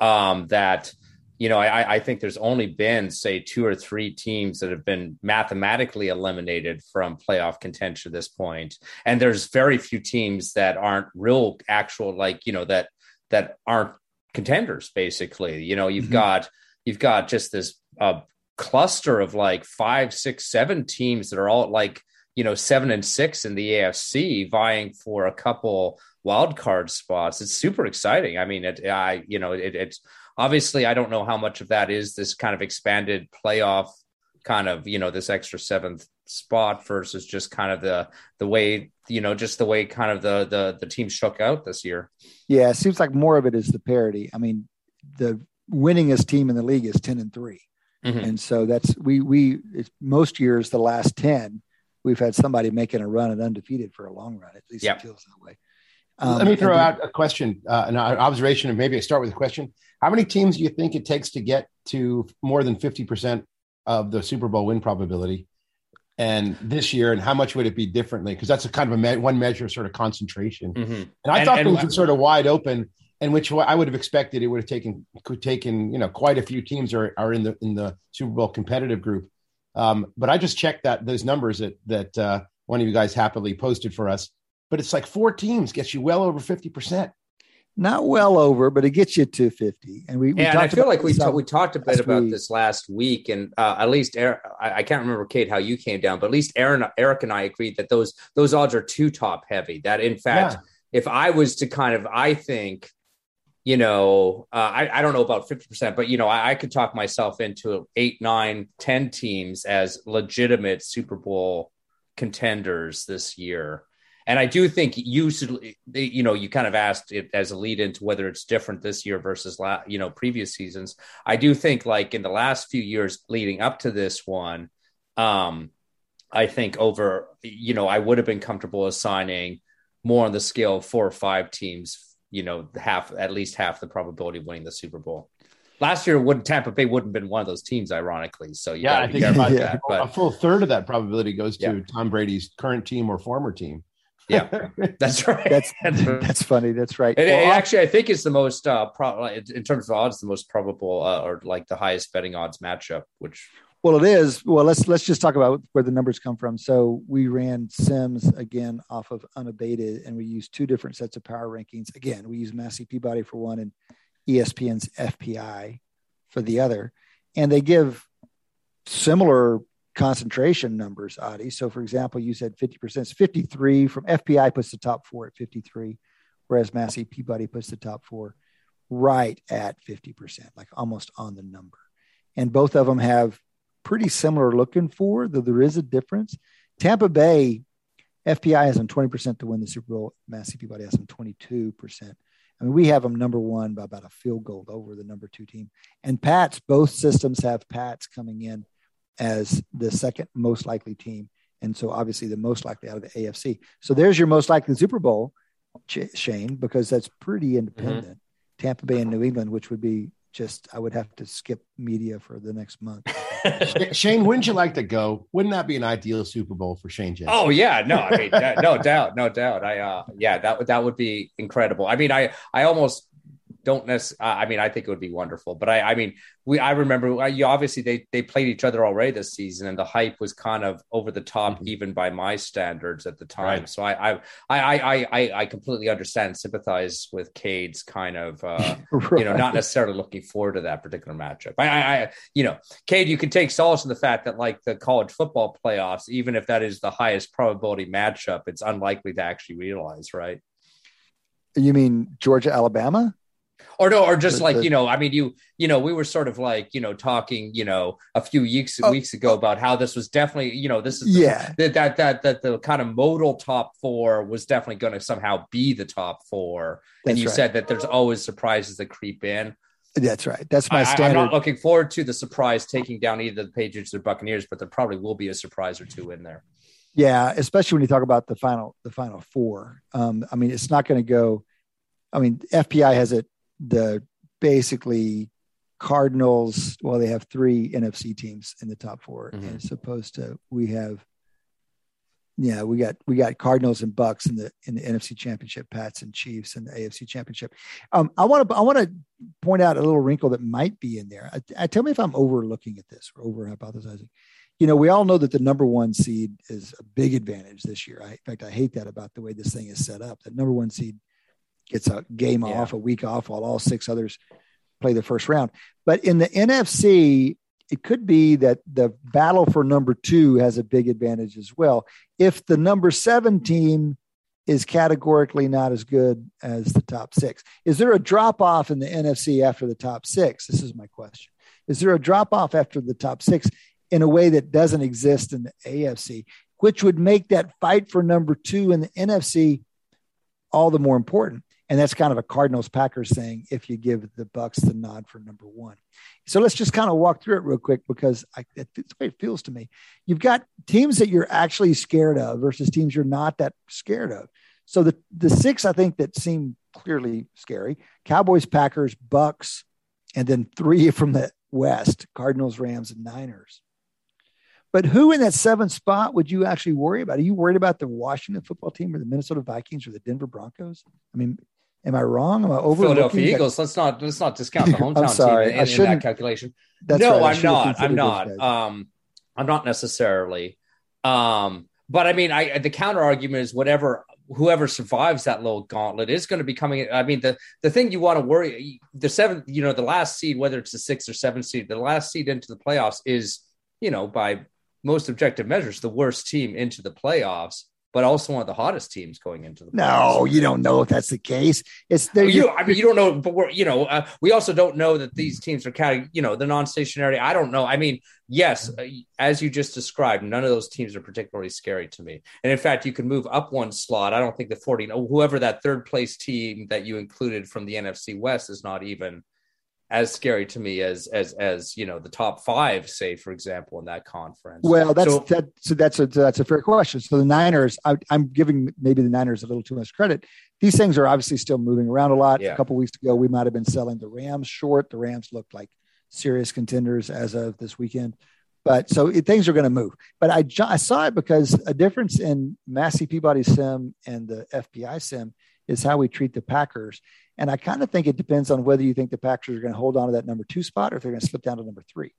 Um, that you know, I, I think there's only been say two or three teams that have been mathematically eliminated from playoff contention at this point, and there's very few teams that aren't real actual like you know that that aren't contenders. Basically, you know, you've
Mhm.
got you've got just this uh, cluster of like five, six, seven teams that are all like you know seven and six in the AFC vying for a couple wild card spots. It's super exciting. I mean, it I you know it, it's obviously I don't know how much of that is this kind of expanded playoff kind of you know this extra seventh spot versus just kind of the the way you know just the way kind of the the the team shook out this year.
Yeah, it seems like more of it is the parity. I mean, the winningest team in the league is 10 and 3. Mm-hmm. And so that's we we most years the last ten we've had somebody making a run and undefeated for a long run. At least yep. it feels that way.
Um, Let me throw out a question, uh, an observation, and maybe I start with a question. How many teams do you think it takes to get to more than fifty percent of the Super Bowl win probability? And this year, and how much would it be differently? Because that's a kind of a me- one measure sort of concentration. Mm-hmm. And I and, thought and, things were sort of wide open and which I would have expected it would have taken could taken you know quite a few teams are, are in the in the Super Bowl competitive group. Um, but I just checked that those numbers that that uh, one of you guys happily posted for us. But it's like four teams gets you well over fifty percent.
Not well over, but it gets you to fifty. And we, we
and I feel like we ta- we talked a bit about week. this last week, and uh, at least Eric, I, I, can't remember Cade how you came down, but at least Aaron, Eric, and I agreed that those those odds are too top heavy. That in fact, yeah. if I was to kind of, I think you know, uh, I, I don't know about 50%, but, you know, I, I, could talk myself into eight, nine, 10 teams as legitimate Super Bowl contenders this year. And I do think usually, you know, you kind of asked it as a lead into whether it's different this year versus, la- you know, previous seasons. I do think like in the last few years leading up to this one, um, I think over, you know, I would have been comfortable assigning more on the scale of four or five teams you know half at least half the probability of winning the Super Bowl. Last year, would Tampa Bay wouldn't have been one of those teams, ironically. So
yeah, I think about yeah. that. But, a full third of that probability goes to yeah. Tom Brady's current team or former team.
yeah, <laughs> that's right.
That's that's funny. That's right.
And well, actually, I think it's the most uh, pro- in terms of odds, the most probable uh, or like the highest betting odds matchup. Which
well, it is. Well, let's let's just talk about where the numbers come from. So we ran Sims again off of unabated, and we used two different sets of power rankings. Again, we use Massey Peabody for one and ESPN's FPI for the other, and they give similar concentration numbers, Adi. So, for example, you said 50%. It's 53 from FPI puts the top four at 53, whereas Massey Peabody puts the top four right at 50%, like almost on the number. And both of them have pretty similar looking for, though there is a difference. Tampa Bay, FPI has them 20% to win the Super Bowl. Massey Peabody has them 22%. I mean, we have them number one by about a field goal over the number two team. And Pats, both systems have Pats coming in as the second most likely team. And so obviously the most likely out of the AFC. So there's your most likely Super Bowl, Shane, because that's pretty independent. Mm-hmm. Tampa Bay and New England, which would be just I would have to skip media for the next month.
Shane, wouldn't you like to go? Wouldn't that be an ideal Super Bowl for Shane Jensen?
Oh yeah, no, I mean, no doubt, no doubt. I uh, yeah, that would that would be incredible. I mean, I I almost don't necessarily. I mean, I think it would be wonderful, but I, I mean, we. I remember you obviously they they played each other already this season, and the hype was kind of over the top, mm-hmm. even by my standards at the time. Right. So I, I, I, I, I completely understand, sympathize with Cade's kind of, uh, right. <laughs> you know, not necessarily looking forward to that particular matchup. I, I, you know, Cade, you can take solace in the fact that like the college football playoffs, even if that is the highest probability matchup, it's unlikely to actually realize, right?
You mean Georgia, Alabama?
Or no or just like you know i mean you you know we were sort of like you know talking you know a few weeks oh, weeks ago about how this was definitely you know this is
yeah.
the, that that that the kind of modal top four was definitely going to somehow be the top four. That's and you right. said that there's always surprises that creep in.
That's right. That's my I, standard
i'm not looking forward to the surprise taking down either the patriots or buccaneers but there probably will be a surprise or two in there.
Yeah especially when you talk about the final the final four. Um i mean it's not going to go I mean, FPI has it the basically Cardinals. Well, they have three NFC teams in the top 4 mm-hmm. as opposed to we have. Yeah, we got we got Cardinals and Bucks in the in the NFC Championship, Pats and Chiefs in the AFC Championship. Um, I want to I want to point out a little wrinkle that might be in there. I, I, tell me if I'm overlooking at this or over hypothesizing. You know, we all know that the number one seed is a big advantage this year. I, in fact, I hate that about the way this thing is set up. That number one seed gets a game yeah. off, a week off, while all six others play the first round. But in the NFC, it could be that the battle for number two has a big advantage as well. If the number seven team is categorically not as good as the top six, is there a drop off in the NFC after the top six? This is my question. Is there a drop off after the top six in a way that doesn't exist in the AFC, which would make that fight for number two in the NFC all the more important? And that's kind of a Cardinals Packers thing. If you give the Bucks the nod for number one, so let's just kind of walk through it real quick because I, the way it feels to me. You've got teams that you're actually scared of versus teams you're not that scared of. So the the six I think that seem clearly scary: Cowboys, Packers, Bucks, and then three from the West: Cardinals, Rams, and Niners. But who in that seventh spot would you actually worry about? Are you worried about the Washington football team or the Minnesota Vikings or the Denver Broncos? I mean, am I wrong? Am I over
Philadelphia Eagles? Let's not let's not discount the <laughs> hometown
sorry,
team in, in, that calculation. no,
right,
I'm not. I'm not. Um, I'm not necessarily. Um, but I mean, I the counter argument is whatever whoever survives that little gauntlet is going to be coming. I mean, the the thing you want to worry the seventh, you know, the last seed, whether it's the sixth or seventh seed, the last seed into the playoffs is, you know, by most objective measures, the worst team into the playoffs, but also one of the hottest teams going into the
playoffs. No, you don't know if that's the case. It's
there. You, I mean, you don't know, but we're, you know, uh, we also don't know that these teams are kind of, you know, the non-stationary. I don't know. I mean, yes, uh, as you just described, none of those teams are particularly scary to me. And in fact, you can move up one slot. I don't think the 40, whoever that third place team that you included from the NFC West is not even as scary to me as as as you know the top five, say for example, in that conference.
Well, that's so, that, so that's a that's a fair question. So the Niners, I, am giving maybe the Niners a little too much credit. These things are obviously still moving around a lot. Yeah. A couple weeks ago, we might have been selling the Rams short. The Rams looked like serious contenders as of this weekend. But so it, things are going to move. But I, I saw it because a difference in Massey Peabody sim and the FPI sim is how we treat the Packers. And I kind of think it depends on whether you think the Packers are going to hold on to that number two spot or if they're going to slip down to number 3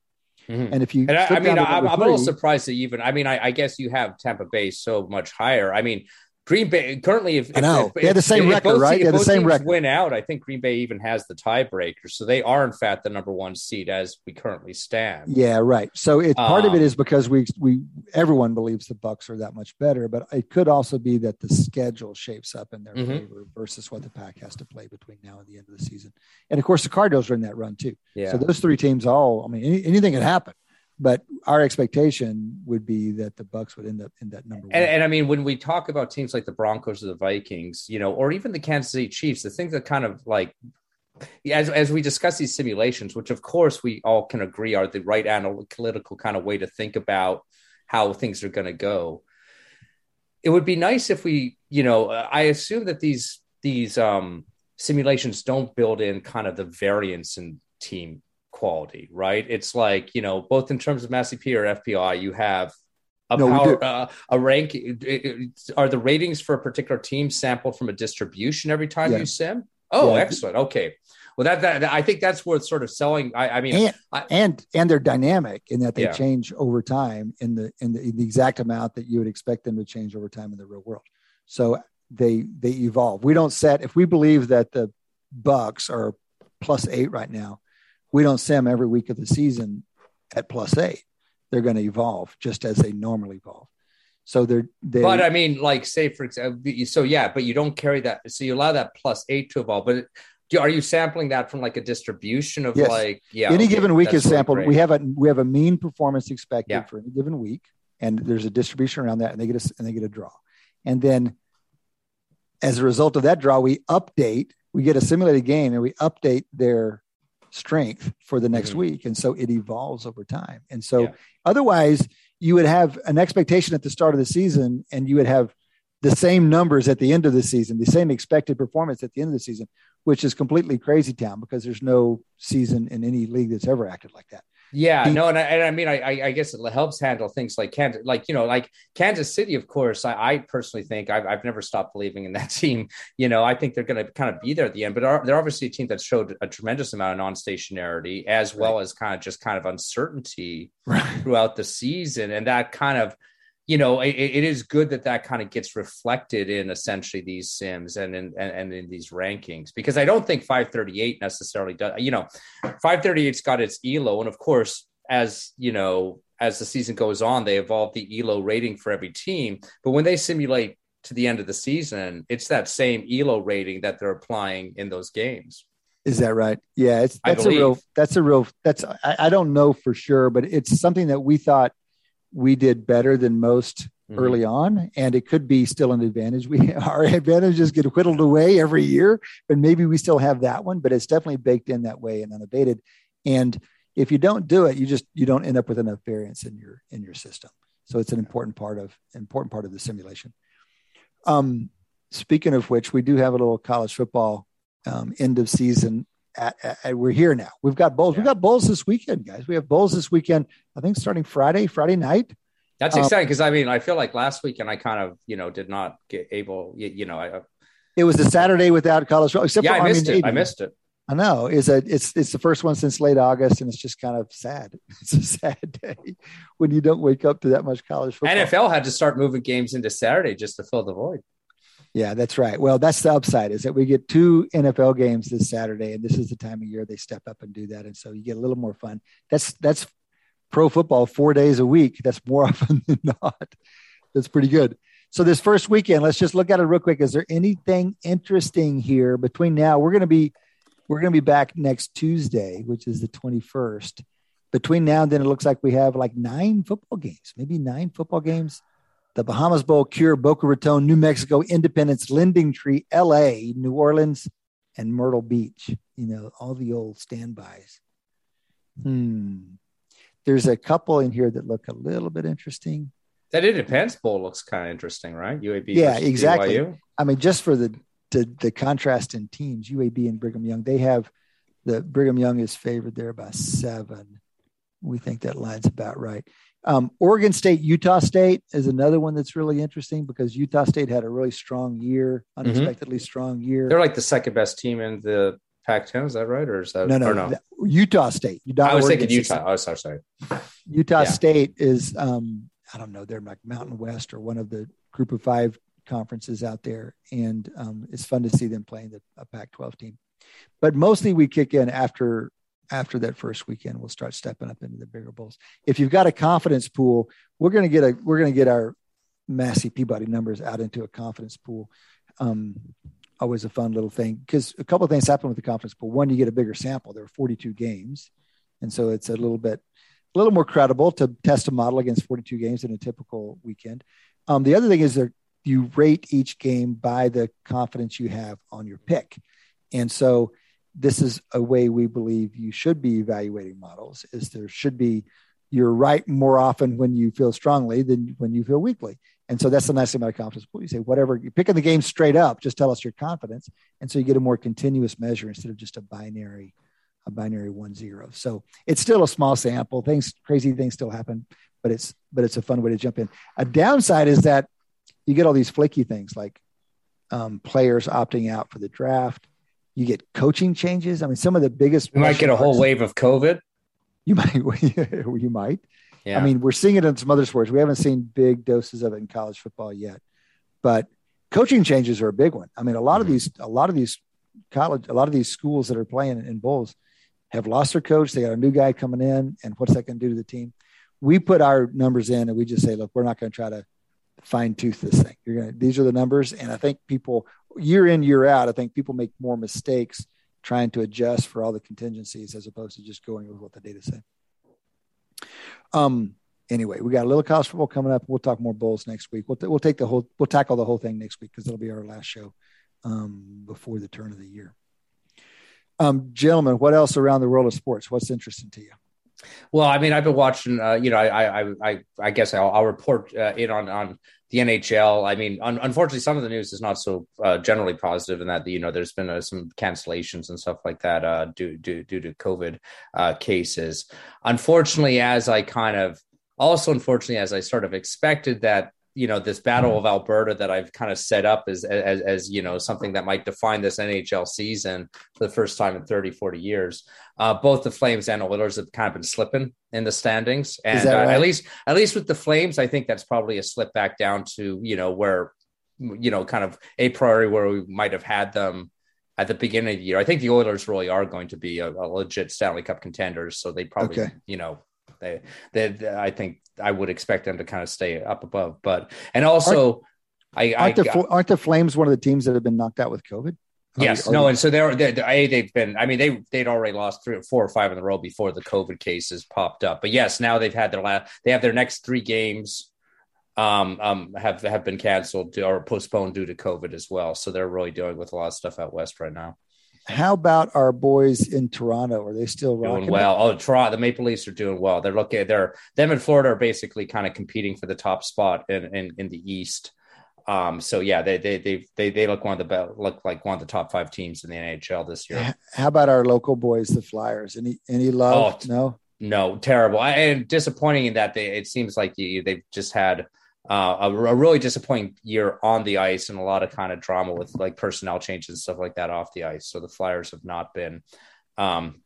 mm-hmm. And if you,
and I, I, mean, I'm, I'm, a little surprised that even, I mean, I, I, guess you have Tampa Bay so much higher. I mean, Green Bay currently, if,
I know if, they had the same record, both, right? They had the same record.
Win out. I think Green Bay even has the tiebreaker, so they are in fact the number one seed as we currently stand.
Yeah, right. So it part um, of it um, because we we everyone believes the Bucks are that much better, but it could also be that the schedule shapes up in their mm-hmm. favor versus what the pack has to play between now and the end of the season. And of course, the Cardinals are in that run too. Yeah. So those three teams all, I mean, any, anything can happen but our expectation would be that the bucks would end up in that number
and, and, i mean when we talk about teams like the broncos or the vikings you know or even the kansas city chiefs the things that kind of like as, as we discuss these simulations which of course we all can agree are the right analytical kind of way to think about how things are going to go. It would be nice if we you know i assume that these these um simulations don't build in kind of the variance in team quality, right? It's like, you know, both in terms of Massey P or FPI, you have a no, power, uh, a rank. It, it, are the ratings for a particular team sampled from a distribution every time yeah. you sim? Oh, yeah. excellent. Okay. Well, that, that, I think that's worth sort of selling. I, I mean,
and,
I,
and, and they're dynamic in that they yeah. change over time in the in the, in the exact amount that you would expect them to change over time in the real world. So they they evolve. We don't set if we believe that the Bucks are plus eight right now we don't see them every week of the season at plus eight. They're going to evolve just as they normally evolve. So they're, they
but I mean, like say for example, so yeah, but you don't carry that. So you allow that plus eight to evolve, but are you sampling that from like a distribution of yes. like, yeah,
any okay, given week is sampled. We have a, we have a mean performance expected yeah. for any given week and there's a distribution around that and they get a, and they get a draw. And then as a result of that draw, we update, we get a simulated game and we update their strength for the next mm-hmm. week. And so it evolves over time. And so yeah. otherwise, you would have an expectation at the start of the season and you would have the same numbers at the end of the season, the same expected performance at the end of the season, which is completely crazy town because there's no season in any league that's ever acted like that.
Yeah, no, and I, and I mean, I, I guess it helps handle things like Kansas, like you know, like Kansas City. Of course, I, I personally think I've, I've never stopped believing in that <laughs> team. You know, I think they're going to kind of be there at the end, but are, they're obviously a team that showed a tremendous amount of non-stationarity as well as kind of just kind of uncertainty right. throughout the season, and that kind of you know, it, it is good that that kind of gets reflected in essentially these sims and in and, and in these rankings because I don't think 538 necessarily does. You know, 538's got its elo, and of course, as you know, as the season goes on, they evolve the elo rating for every team. But when they simulate to the end of the season, it's that same elo rating that they're applying in those games.
Is that right? Yeah, it's that's a real that's a real that's I, I don't know for sure, but it's something that we thought we did better than most mm-hmm. early on, and it could be still an advantage. We <laughs> our advantages get whittled away every year, but maybe we still have that one. But it's definitely baked in that way and unabated. And if you don't do it, you just you don't end up with enough variance in your in your system. So it's an important part of important part of the simulation. Um, speaking of which, we do have a little college football um, end of season. At, at, at, we're here now. We've got bowls. Yeah. We've got bowls this weekend, guys. We have bowls this weekend. I think starting Friday, Friday night.
That's um, exciting because I mean, I feel like last weekend I kind of, you know, did not get able, you, you know, I,
it was a Saturday without college football.
Except yeah, for I missed it. Navy. I missed it.
I know. Is a it's it's the first one since late August, and it's just kind of sad. <laughs> It's a sad day when you don't wake up to that much college football.
NFL had to start moving games into Saturday just to fill the void.
Yeah, that's right. Well, that's the upside is that we get two NFL games this Saturday, and this is the time of year they step up and do that, and so you get a little more fun. That's that's pro football four days a week. That's more <laughs> often than not. That's pretty good. So this first weekend, let's just look at it real quick. Is there anything interesting here between now? We're going to be we're going to be back next Tuesday, which is the 21st. Between now and then, it looks like we have like nine football games, maybe nine football games the Bahamas Bowl, Cure, Boca Raton, New Mexico, Independence, Lending Tree, LA, New Orleans, and Myrtle Beach. You know, all the old standbys. Hmm. There's a couple in here that look a little bit interesting.
That Independence Bowl looks kind of interesting, right?
UAB. Yeah, exactly. BYU. I mean, just for the, the the contrast in teams, UAB and Brigham Young, they have the Brigham Young is favored there by seven. We think that line's about right. Um, Oregon State, Utah State is another one that's really interesting because Utah State had a really strong year, mm-hmm. unexpectedly mm-hmm. strong year.
They're like the second best team in the Pac-10. Is that right, or is that
no, no,
no?
Utah State.
I was Oregon thinking Utah. Oh, sorry, sorry.
Utah yeah. State is, um, I don't know, they're like Mountain West or one of the Group of Five conferences out there, and um, it's fun to see them playing the a Pac-12 team. But mostly we kick in after after that first weekend, we'll start stepping up into the bigger bowls. If you've got a confidence pool, we're going to get a we're going to get our Massey Peabody numbers out into a confidence pool. Um, always a fun little thing because a couple of things happen with the confidence pool. One, you get a bigger sample. There are 42 games, and so it's a little bit a little more credible to test a model against 42 games in a typical weekend. Um, the other thing is that you rate each game by the confidence you have on your pick, and so this is a way we believe you should be evaluating models is there should be you're right more often when you feel strongly than when you feel weakly. And so that's the nice thing about a confidence pool. You say whatever you're picking the game straight up just tell us your confidence. And so you get a more continuous measure instead of just a binary a binary one zero. So it's still a small sample. Things crazy things still happen but it's but it's a fun way to jump in. A downside is that you get all these flaky things like um, players opting out for the draft you get coaching changes. I mean, some of the biggest.
You might get a whole wave of COVID.
You might. <laughs> you might. Yeah. I mean, we're seeing it in some other sports. We haven't seen big doses of it in college football yet, but coaching changes are a big one. I mean, a lot mm-hmm. of these, a lot of these college, a lot of these schools that are playing in bowls have lost their coach. They got a new guy coming in, and what's that going to do to the team? We put our numbers in, and we just say, look, we're not going to try to fine tooth this thing. You're to, these are the numbers. And I think people year in, year out, I think people make more mistakes trying to adjust for all the contingencies as opposed to just going with what the data say. Um, anyway, we got a little college football coming up. We'll talk more bowls next week. We'll, t- we'll take the whole, we'll tackle the whole thing next week because it'll be our last show um, before the turn of the year. Um, gentlemen, what else around the world of sports? What's interesting to you?
Well, I mean, I've been watching. Uh, you know, I, I, I, I guess I'll, I'll report uh, in on on the NHL. I mean, un- unfortunately, some of the news is not so uh, generally positive in that you know there's been uh, some cancellations and stuff like that uh, due due due to COVID uh, cases. Unfortunately, as I kind of also unfortunately as I sort of expected that you know this battle of Alberta that I've kind of set up as, as, as you know something that might define this NHL season for the first time in 30 40 years uh, both the Flames and Oilers have kind of been slipping in the standings and uh, right? at least at least with the Flames I think that's probably a slip back down to you know where you know kind of a priori where we might have had them at the beginning of the year I think the Oilers really are going to be a, a legit Stanley Cup contenders so they probably okay. you know they, they, I think I would expect them to kind of stay up above. But and also,
aren't, I, aren't, the, aren't the Flames one of the teams that have been knocked out with COVID?
Yes, no, and so they're, they're, they're they've been. I mean, they they'd already lost three, or four or five in a row before the COVID cases popped up. But yes, now they've had their last. They have their next three games um, um, have have been canceled or postponed due to COVID as well. So they're really dealing with a lot of stuff out west right now.
How about our boys in Toronto? Are they still
doing well? Oh, Toronto, the Maple Leafs are doing well. They're looking. They're them and Florida are basically kind of competing for the top spot in in, in the East. Um, so yeah, they they they they they look one of the best, look like one of the top five teams in the NHL this year.
How about our local boys, the Flyers? Any any love? Oh, no,
no, terrible. I, and disappointing in that they it seems like you, they've just had uh, a, a, really disappointing year on the ice and a lot of kind of drama with like personnel changes and stuff like that off the ice. So the Flyers have not been um,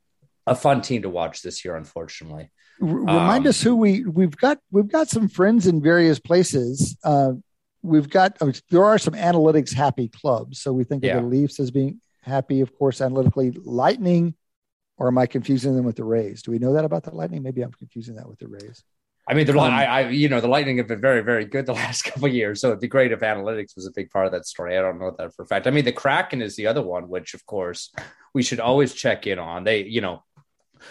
a fun team to watch this year, unfortunately.
Remind um, us who we we've got. We've got some friends in various places. Uh, we've got there are some analytics happy clubs. So we think yeah. of the Leafs as being happy, of course, analytically. Lightning, or am I confusing them with the Rays? Do we know that about the Lightning? Maybe I'm confusing that with the Rays.
I mean, the um, I, I, you know, the Lightning have been very, very good the <laughs> last couple years. So it'd be great if analytics was a big part of that story. I don't know that for a fact. I mean, the Kraken is the other one, which of course we should always check in on. They, you know,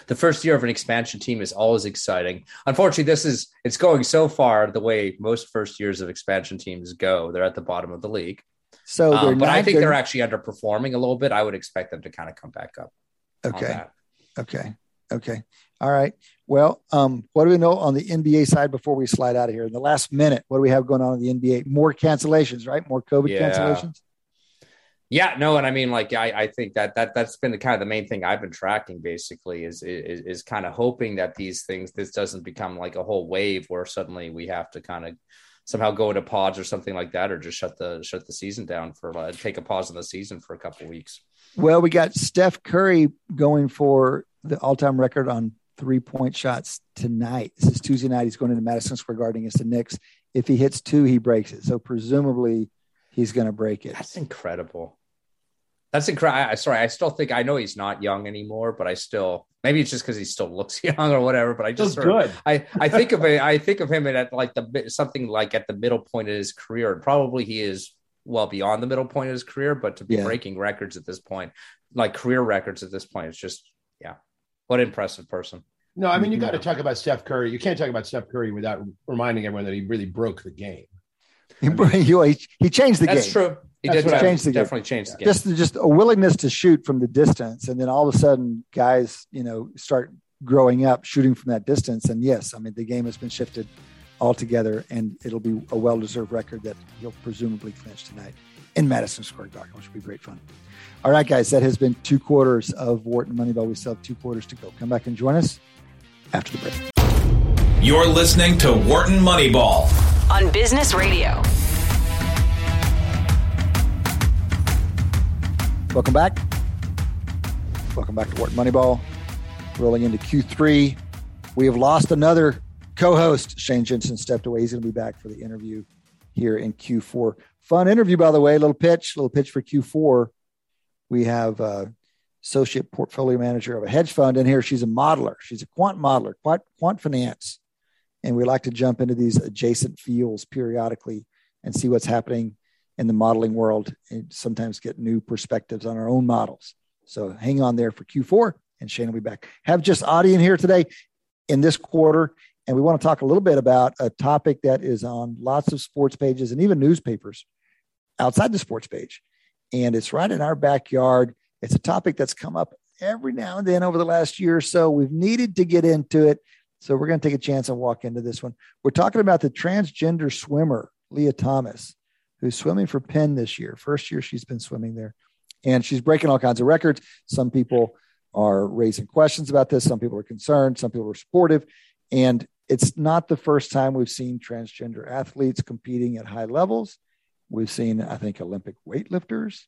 the first year of an expansion team is always exciting. Unfortunately, this is it's going so far the way most first years of expansion teams go. They're at the bottom of the league.
So, um,
but I think good. they're actually underperforming a little bit. I would expect them to kind of come back up.
Okay. Okay. Okay. All right. Well, um, what do we know on the NBA side before we slide out of here? In the last minute, what do we have going on in the NBA? More cancellations, right? More COVID yeah. cancellations.
Yeah, no, and I mean, like, I, I think that that that's been the kind of the main thing I've been tracking. Basically, is, is is kind of hoping that these things this doesn't become like a whole wave where suddenly we have to kind of somehow go into pods or something like that, or just shut the shut the season down for uh, take a pause in the season for a couple weeks.
Well, we got Steph Curry going for the all time record on three point shots tonight. This is Tuesday night. He's going into Madison Square Garden against the Knicks. If he hits two, he breaks it. So presumably he's going to break it.
That's incredible. That's incredible. Sorry, I still think I know he's not young anymore, but I still maybe it's just because he still looks <laughs> young or whatever. But I just sort
good.
I I <laughs> think of it. I think of him at like the something like at the middle point of his career, and probably he is well beyond the middle point of his career. But to be yeah. breaking records at this point, like career records at this point, it's just yeah, what an impressive person.
No, I mean you got to talk about Steph Curry. You can't talk about Steph Curry without reminding everyone that he really broke the game.
He, he changed the
That's
game.
That's true. He
That's
did
change the
definitely change the game.
Just just a willingness to shoot from the distance, and then all of a sudden, guys, you know, start growing up shooting from that distance. And yes, I mean the game has been shifted altogether, and it'll be a well-deserved record that he'll presumably clinch tonight in Madison Square Garden, which will be great fun. All right, guys, that has been two quarters of Wharton Moneyball. We still have two quarters to go. Come back and join us after the break.
You're listening to Wharton Moneyball
on Business Radio.
Welcome back. Welcome back to Wharton Moneyball. Rolling into Q3. We have lost another co host. Shane Jensen stepped away. He's going to be back for the interview here in Q4. Fun interview, by the way. Little pitch, little pitch for Q4. We have uh, associate portfolio manager of a hedge fund in here. She's a modeler. She's a quant modeler, quant, quant finance. And we like to jump into these adjacent fields periodically and see what's happening in the modeling world and sometimes get new perspectives on our own models. So hang on there for Q4 and Shane will be back. Have just Adi in here today in this quarter. And we want to talk a little bit about a topic that is on lots of sports pages and even newspapers outside the sports page. And it's right in our backyard. It's a topic that's come up every now and then over the last year or so. We've needed to get into it. So we're going to take a chance and walk into this one. We're talking about the transgender swimmer, Lia Thomas who's swimming for Penn this year. First year she's been swimming there. And she's breaking all kinds of records. Some people are raising questions about this. Some people are concerned. Some people are supportive. And it's not the first time we've seen transgender athletes competing at high levels. We've seen, I think, Olympic weightlifters.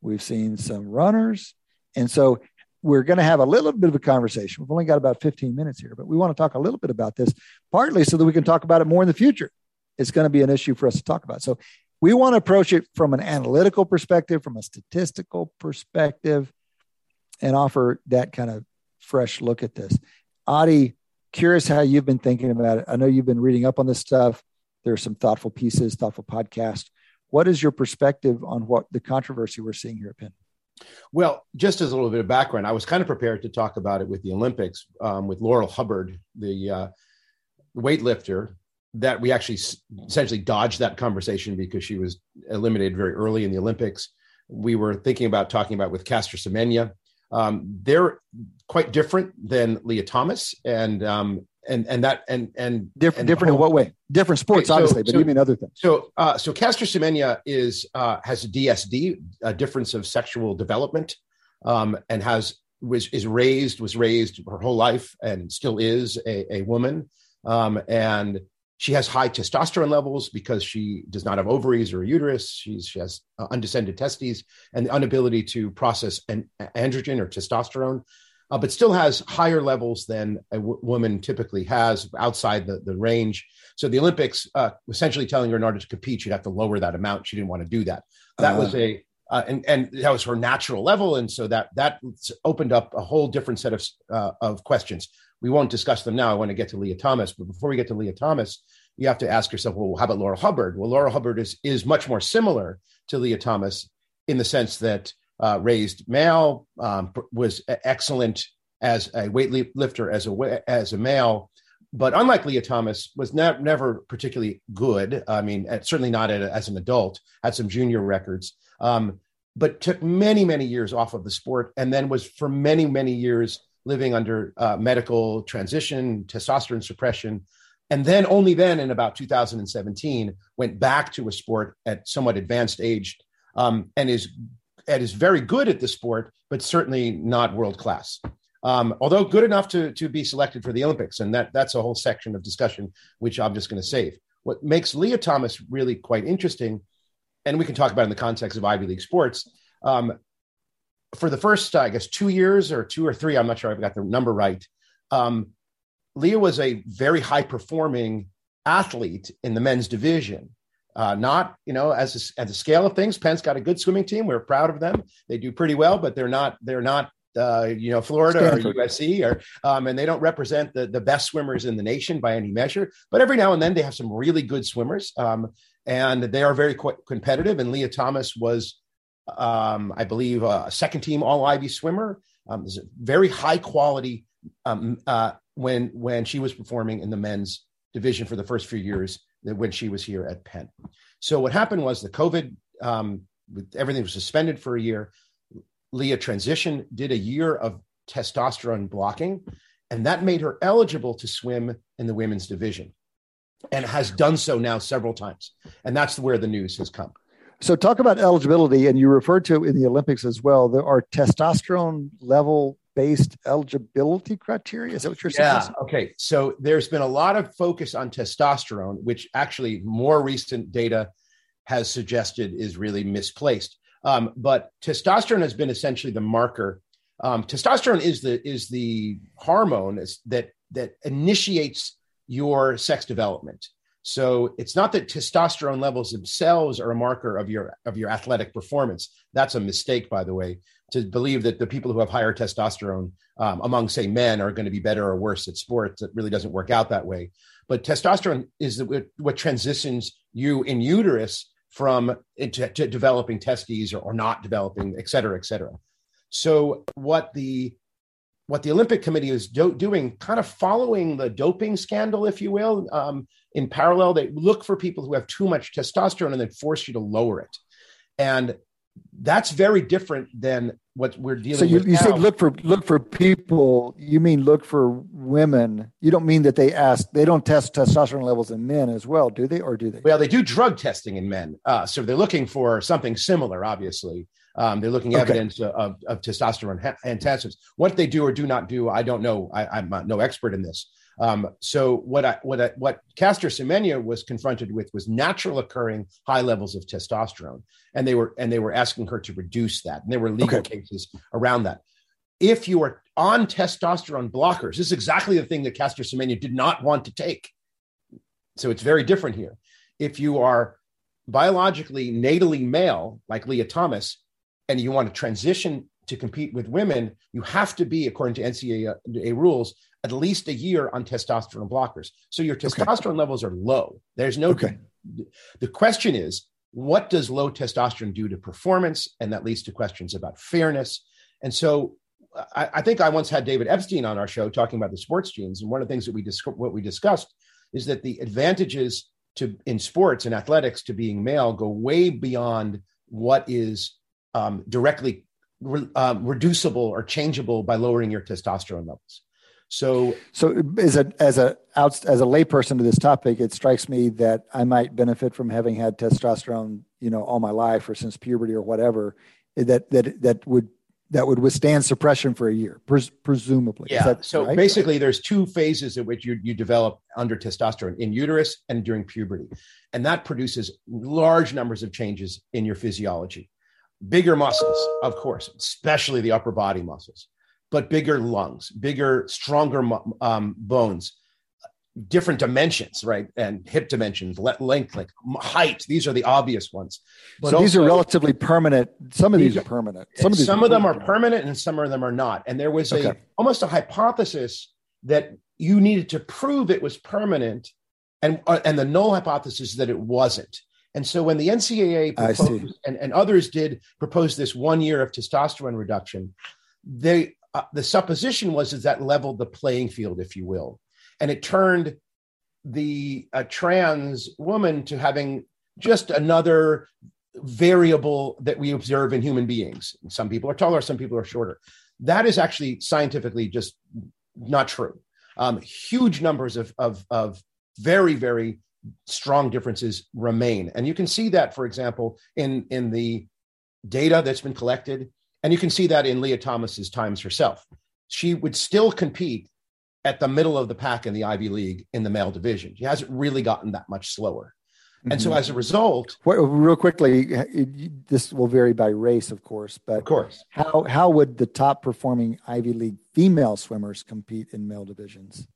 We've seen some runners. And so we're going to have a little bit of a conversation. We've only got about 15 minutes here, but we want to talk a little bit about this, partly so that we can talk about it more in the future. It's going to be an issue for us to talk about. So we want to approach it from an analytical perspective, from a statistical perspective, and offer that kind of fresh look at this. Adi, curious how you've been thinking about it. I know you've been reading up on this stuff. There are some thoughtful pieces, thoughtful podcasts. What is your perspective on what the controversy we're seeing here at Penn?
Well, just as a little bit of background, I was kind of prepared to talk about it with the Olympics um, with Laurel Hubbard, the uh, weightlifter that we actually essentially dodged that conversation because she was eliminated very early in the Olympics. We were thinking about talking about with Caster Semenya. Um, they're quite different than Lia Thomas, and um, and and that and and
different
and
different whole, in what way? Different sports, so, obviously, but so, you mean other things.
So uh, so Caster Semenya is uh, has a DSD, a difference of sexual development, um, and has was is raised was raised her whole life and still is a, a woman, um, and she has high testosterone levels because she does not have ovaries or uterus. She's, she has uh, undescended testes and the inability to process an, androgen or testosterone uh, but still has higher levels than a w- woman typically has outside the, the range. So the Olympics uh, essentially telling her in order to compete, she'd have to lower that amount. She didn't want to do that. That uh, was a uh, and and that was her natural level, and so that that opened up a whole different set of uh, of questions. We won't discuss them now. I want to get to Lia Thomas, but before we get to Lia Thomas, you have to ask yourself, well, how about Laurel Hubbard? Well, Laurel Hubbard is is much more similar to Lia Thomas in the sense that uh, raised male, um, was excellent as a weightlifter as a as a male, but unlike Lia Thomas, was ne- never particularly good. I mean, certainly not a, as an adult. Had some junior records, um, but took many many years off of the sport, and then was for many many years living under uh, medical transition, testosterone suppression. And then only then in about 2017 went back to a sport at somewhat advanced age um, and is and is very good at the sport, but certainly not world class. Um, although good enough to, to be selected for the Olympics. And that, that's a whole section of discussion, which I'm just going to save. What makes Lia Thomas really quite interesting, and we can talk about in the context of Ivy League sports, um, for the first, I guess, two years or two or three, I'm not sure I've got the number right. Um, Lia was a very high performing athlete in the men's division. Uh, not, you know, as a, as a scale of things, Penn's got a good swimming team. We're proud of them. They do pretty well, but they're not they're not uh, you know, Florida Stanford. or USC, or um, and they don't represent the the best swimmers in the nation by any measure. But every now and then they have some really good swimmers, um, and they are very competitive. And Lia Thomas was, um, I believe, a second team All Ivy swimmer. Um, very high quality um, uh, when when she was performing in the men's division for the first few years when she was here at Penn. So what happened was the COVID, um, everything was suspended for a year. Lia transitioned, did a year of testosterone blocking, and that made her eligible to swim in the women's division and has done so now several times. And that's where the news has come.
So, talk about eligibility, and you referred to in the Olympics as well. There are testosterone level based eligibility criteria. Is that what you're saying?
Yeah. Okay. So, there's been a lot of focus on testosterone, which actually more recent data has suggested is really misplaced. Um, but testosterone has been essentially the marker. Um, testosterone is the is the hormone that that initiates your sex development. So it's not that testosterone levels themselves are a marker of your of your athletic performance. That's a mistake, by the way, to believe that the people who have higher testosterone um, among, say, men are going to be better or worse at sports. It really doesn't work out that way. But testosterone is what transitions you in uterus from into, developing testes or, or, not developing, et cetera, et cetera. So what the what the Olympic Committee is do, doing, kind of following the doping scandal, if you will, um, in parallel, they look for people who have too much testosterone and then force you to lower it. And that's very different than what we're dealing with. so
you,
with.
you say look for look for people. You mean look for women? You don't mean that they ask they don't test testosterone levels in men as well, do they, or do they?
Well, they do drug testing in men, uh, so they're looking for something similar. Obviously, um, they're looking okay. evidence of, of testosterone enhancements. What they do or do not do, I don't know. I, am no expert in this. Um, so what I, what I, what Caster Semenya was confronted with was natural occurring high levels of testosterone, and they were and they were asking her to reduce that, and there were legal okay. cases around that. If you are on testosterone blockers, this is exactly the thing that Caster Semenya did not want to take. So it's very different here. If you are biologically natally male, like Lia Thomas, and you want to transition to compete with women, you have to be, according to NCAA rules, at least a year on testosterone blockers. So your testosterone okay. levels are low. There's no.
Okay.
The question is, what does low testosterone do to performance? And that leads to questions about fairness. And so I, I think I once had David Epstein on our show talking about the sports genes. And one of the things that we dis- what we discussed is that the advantages to in sports and athletics to being male go way beyond what is um, directly re, um, reducible or changeable by lowering your testosterone levels. So,
so as a as a out, as a layperson to this topic, it strikes me that I might benefit from having had testosterone, you know, all my life or since puberty or whatever. That that that would that would withstand suppression for a year, pres- presumably.
Yeah. So right? basically, there's two phases at which you, you develop under testosterone in uterus and during puberty. And that produces large numbers of changes in your physiology. Bigger muscles, of course, especially the upper body muscles, but bigger lungs, bigger, stronger um, bones, different dimensions, right? And hip dimensions, length, like height. These are the obvious ones.
But so these are relatively permanent. Some of these, are permanent.
Some of, these some of them are permanent and some of them are not. And there was a almost a hypothesis that you needed to prove it was permanent and, uh, and the null hypothesis that it wasn't. And so when the NCAA proposed, and, and others did propose this one year of testosterone reduction, they uh, the supposition was is that leveled the playing field, if you will and it turned the a trans woman to having just another variable that we observe in human beings. Some people are taller, some people are shorter. That is actually scientifically just not true. Um, huge numbers of, of, of very, very strong differences remain. And you can see that, for example, in, in the data that's been collected. And you can see that in Lia Thomas's times herself. She would still compete at the middle of the pack in the Ivy League in the male division. She hasn't really gotten that much slower. Mm-hmm. And so mm-hmm. as a result,
real quickly, this will vary by race, of course, but
of course,
how how would the top performing Ivy League female swimmers compete in male divisions?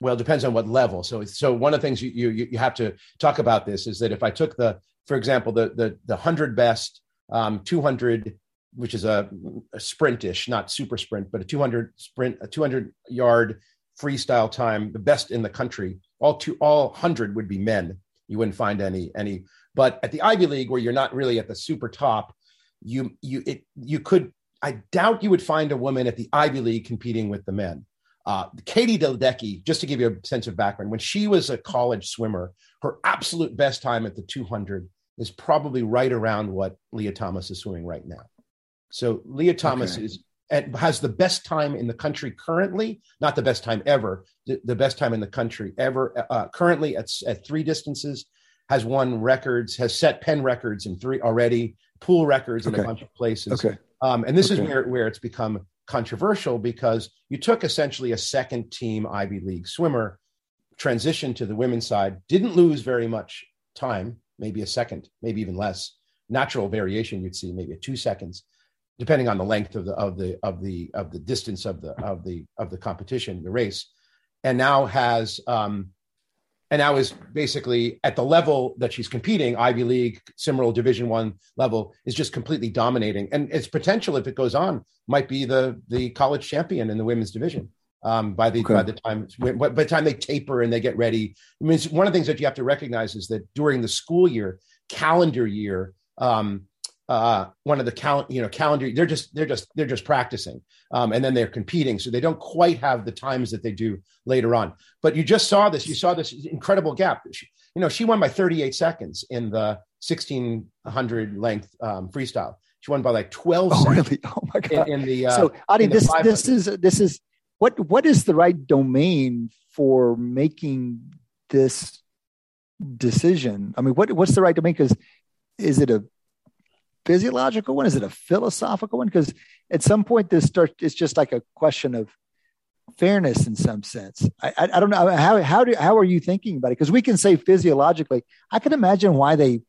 Well, it depends on what level. So, so one of the things you, you you have to talk about this is that if I took the, for example, the the the hundred best, um, two hundred which is a, a sprintish, not super sprint, but a 200 sprint, a 200 yard freestyle time, the best in the country. All two, all hundred would be men. You wouldn't find any any. But at the Ivy League, where you're not really at the super top, you you it you could. I doubt you would find a woman at the Ivy League competing with the men. Uh, Katie Ledecky, just to give you a sense of background, when she was a college swimmer, her absolute best time at the 200 is probably right around what Lia Thomas is swimming right now. So Lia Thomas okay. is and has the best time in the country currently, not the best time ever, the, the best time in the country ever. Uh, currently at, at three distances, has won records, has set Penn records in three already, pool records in okay. a bunch of places.
Okay.
Um, and this okay. is where, where it's become controversial because you took essentially a second team Ivy League swimmer, transitioned to the women's side, didn't lose very much time, maybe a second, maybe even less. Natural variation, you'd see maybe two seconds depending on the length of the of the of the of the distance of the of the of the competition, the race, and now has um, and now is basically at the level that she's competing, Ivy League, Cimarron Division One level, is just completely dominating, and its potential, if it goes on, might be the the college champion in the women's division. Um, by the okay. by the time by the time they taper and they get ready, I mean, one of the things that you have to recognize is that during the school year, calendar year, um, uh, one of the cal- you know calendar they're just they're just they're just practicing um, and then they're competing. So they don't quite have the times that they do later on. But you just saw this you saw this incredible gap. She, you know she won by 38 seconds in the 1600 length um, freestyle. She won by like 12
oh, really? oh my god.
in, in the uh,
so Adi, this this is this is what what is the right domain for making this decision? I mean what what's the right domain? Because is it a physiological one? Is it a philosophical one? Because at some point, this starts. It's just like a question of fairness in some sense. I, I, I don't know how how do how are you thinking about it? Because we can say physiologically, I can imagine why they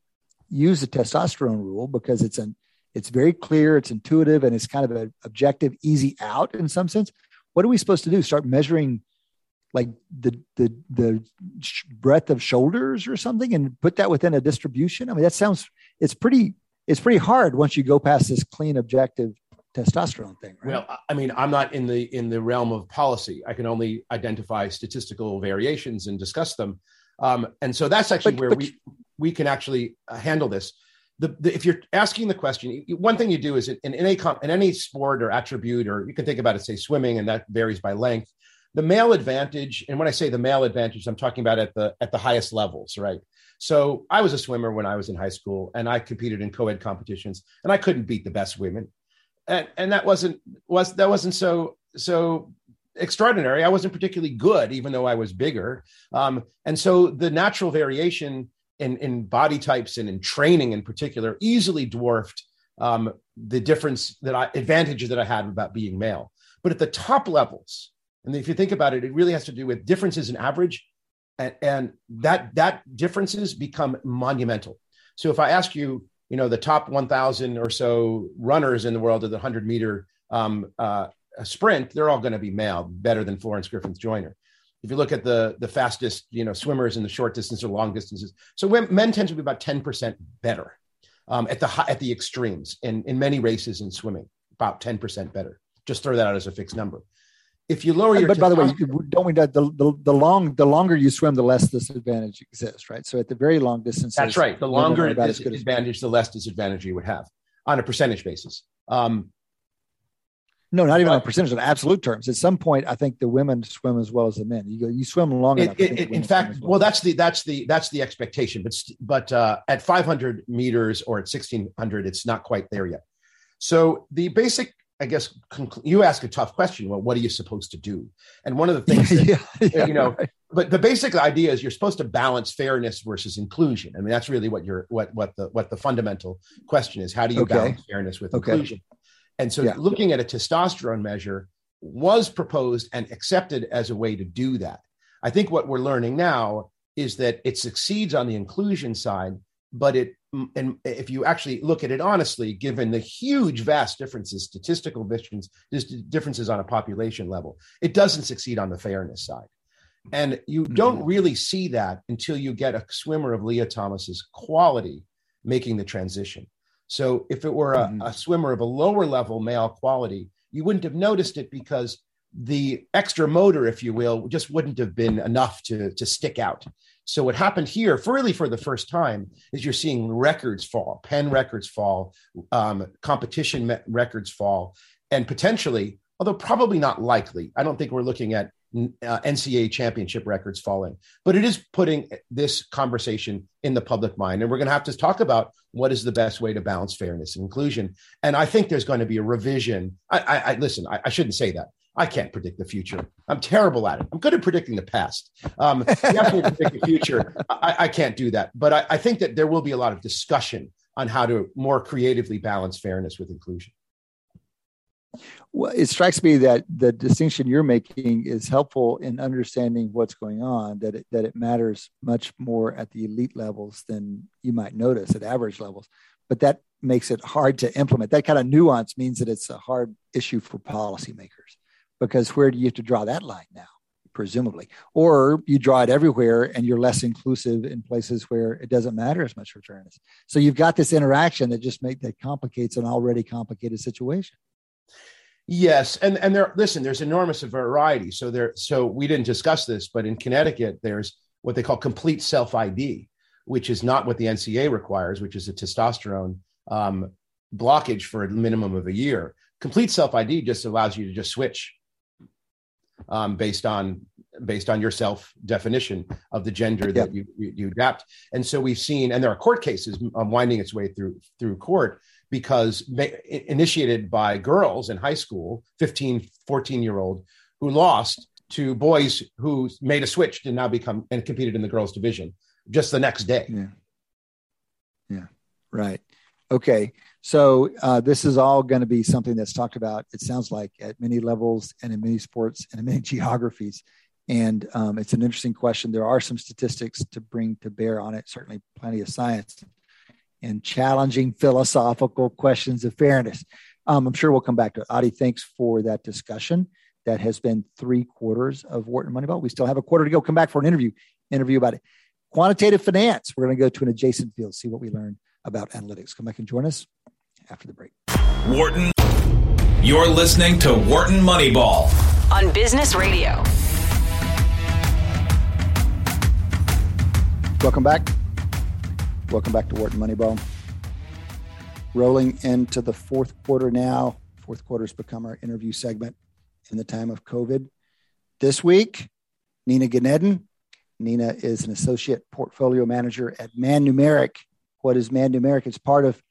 use the testosterone rule because it's an it's very clear, it's intuitive, and it's kind of an objective, easy out in some sense. What are we supposed to do? Start measuring like the the the breadth of shoulders or something and put that within a distribution? I mean, that sounds it's pretty it's pretty hard once you go past this clean objective testosterone thing right?
well i mean i'm not in the in the realm of policy i can only identify statistical variations and discuss them um, and so that's actually but, where but, we we can actually uh, handle this the, the, if you're asking the question one thing you do is in, in any in any sport or attribute or you can think about it say swimming and that varies by length the male advantage, and when I say the male advantage, I'm talking about at the at the highest levels, right? So I was a swimmer when I was in high school, and I competed in co-ed competitions, and I couldn't beat the best women, and and that wasn't was that wasn't so so extraordinary. I wasn't particularly good, even though I was bigger, um, and so the natural variation in in body types and in training in particular easily dwarfed um, the difference that I advantages that I had about being male. But at the top levels, and if you think about it, it really has to do with differences in average, and, and that that differences become monumental. So if I ask you, you know, the top 1,000 or so runners in the world of the 100 meter um, uh, sprint, they're all going to be male, better than Florence Griffith Joyner. If you look at the the fastest, you know, swimmers in the short distance or long distances, so men tend to be about 10% better um, at the at the extremes in in many races in swimming, about 10% better. Just throw that out as a fixed number if you lower your
but by the way don't we know the, the, the long the longer you swim the less disadvantage exists right so at the very long distance
that's right the longer advantage the less disadvantage you would have on a percentage basis um,
no, not even on percentage, on absolute terms. At some point, I think the women swim as well as the men. You go, you swim long
it,
enough.
It, in fact, well. well. that's the that's the that's the expectation. But but uh, at 500 meters or at 1600, it's not quite there yet. So the basic I guess conclu- you ask a tough question. Well, what are you supposed to do? And one of the things, <laughs> that, yeah, yeah, you know, right. but the basic idea is you're supposed to balance fairness versus inclusion. I mean, that's really what you're what what the what the fundamental question is. How do you okay. balance fairness with okay. inclusion? And so, yeah. looking at a testosterone measure was proposed and accepted as a way to do that. I think what we're learning now is that it succeeds on the inclusion side, but it and if you actually look at it honestly, given the huge, vast differences, statistical differences, differences on a population level, it doesn't succeed on the fairness side. And you don't mm-hmm. really see that until you get a swimmer of Lia Thomas's quality making the transition. So if it were a, mm-hmm. a swimmer of a lower level male quality, you wouldn't have noticed it because the extra motor, if you will, just wouldn't have been enough to, to stick out. So what happened here, for really for the first time, is you're seeing records fall, Penn records fall, um, competition records fall, and potentially, although probably not likely, I don't think we're looking at uh, NCAA championship records falling, but it is putting this conversation in the public mind, and we're going to have to talk about what is the best way to balance fairness and inclusion. And I think there's going to be a revision. I, I, I listen. I, I shouldn't say that. I can't predict the future. I'm terrible at it. I'm good at predicting the past. Um, to predict the future. I, I, can't do that. But I, I think that there will be a lot of discussion on how to more creatively balance fairness with inclusion.
Well, it strikes me that the distinction you're making is helpful in understanding what's going on. That it, that it matters much more at the elite levels than you might notice at average levels. But that makes it hard to implement. That kind of nuance means that it's a hard issue for policymakers because where do you have to draw that line now? Presumably, or you draw it everywhere and you're less inclusive in places where it doesn't matter as much for fairness. So you've got this interaction that just make that complicates an already complicated situation.
Yes, and and there listen, there's enormous variety. So there, so we didn't discuss this, but in Connecticut, there's what they call complete self ID, which is not what the NCAA requires, which is a testosterone um, blockage for a minimum of a year. Complete self ID just allows you to just switch um, based on based on your self definition of the gender that you, you, you adapt. And so we've seen, and there are court cases um, winding its way through through court because initiated by girls in high school, 15, 14 year old, who lost to boys who made a switch to now become and competed in the girls division just the next day.
Yeah. Yeah. Right. Okay. So uh, this is all going to be something that's talked about. It sounds like at many levels and in many sports and in many <laughs> geographies. And um, it's an interesting question. There are some statistics to bring to bear on it. Certainly, plenty of science and challenging philosophical questions of fairness. Um, I'm sure we'll come back to it. Adi, thanks for that discussion. That has been three quarters of Wharton Moneyball. We still have a quarter to go. Come back for an interview. Interview about it. Quantitative finance. We're going to go to an adjacent field, see what we learn about analytics. Come back and join us after the break.
Wharton, you're listening to Wharton Moneyball
on Business Radio.
Welcome back. Welcome back to Wharton Moneyball. Rolling into the fourth quarter now. Fourth quarter has become our interview segment in the time of COVID. this week, Nina Gnedin. Nina is an associate portfolio manager at Man Numeric. What is Man Numeric? It's part of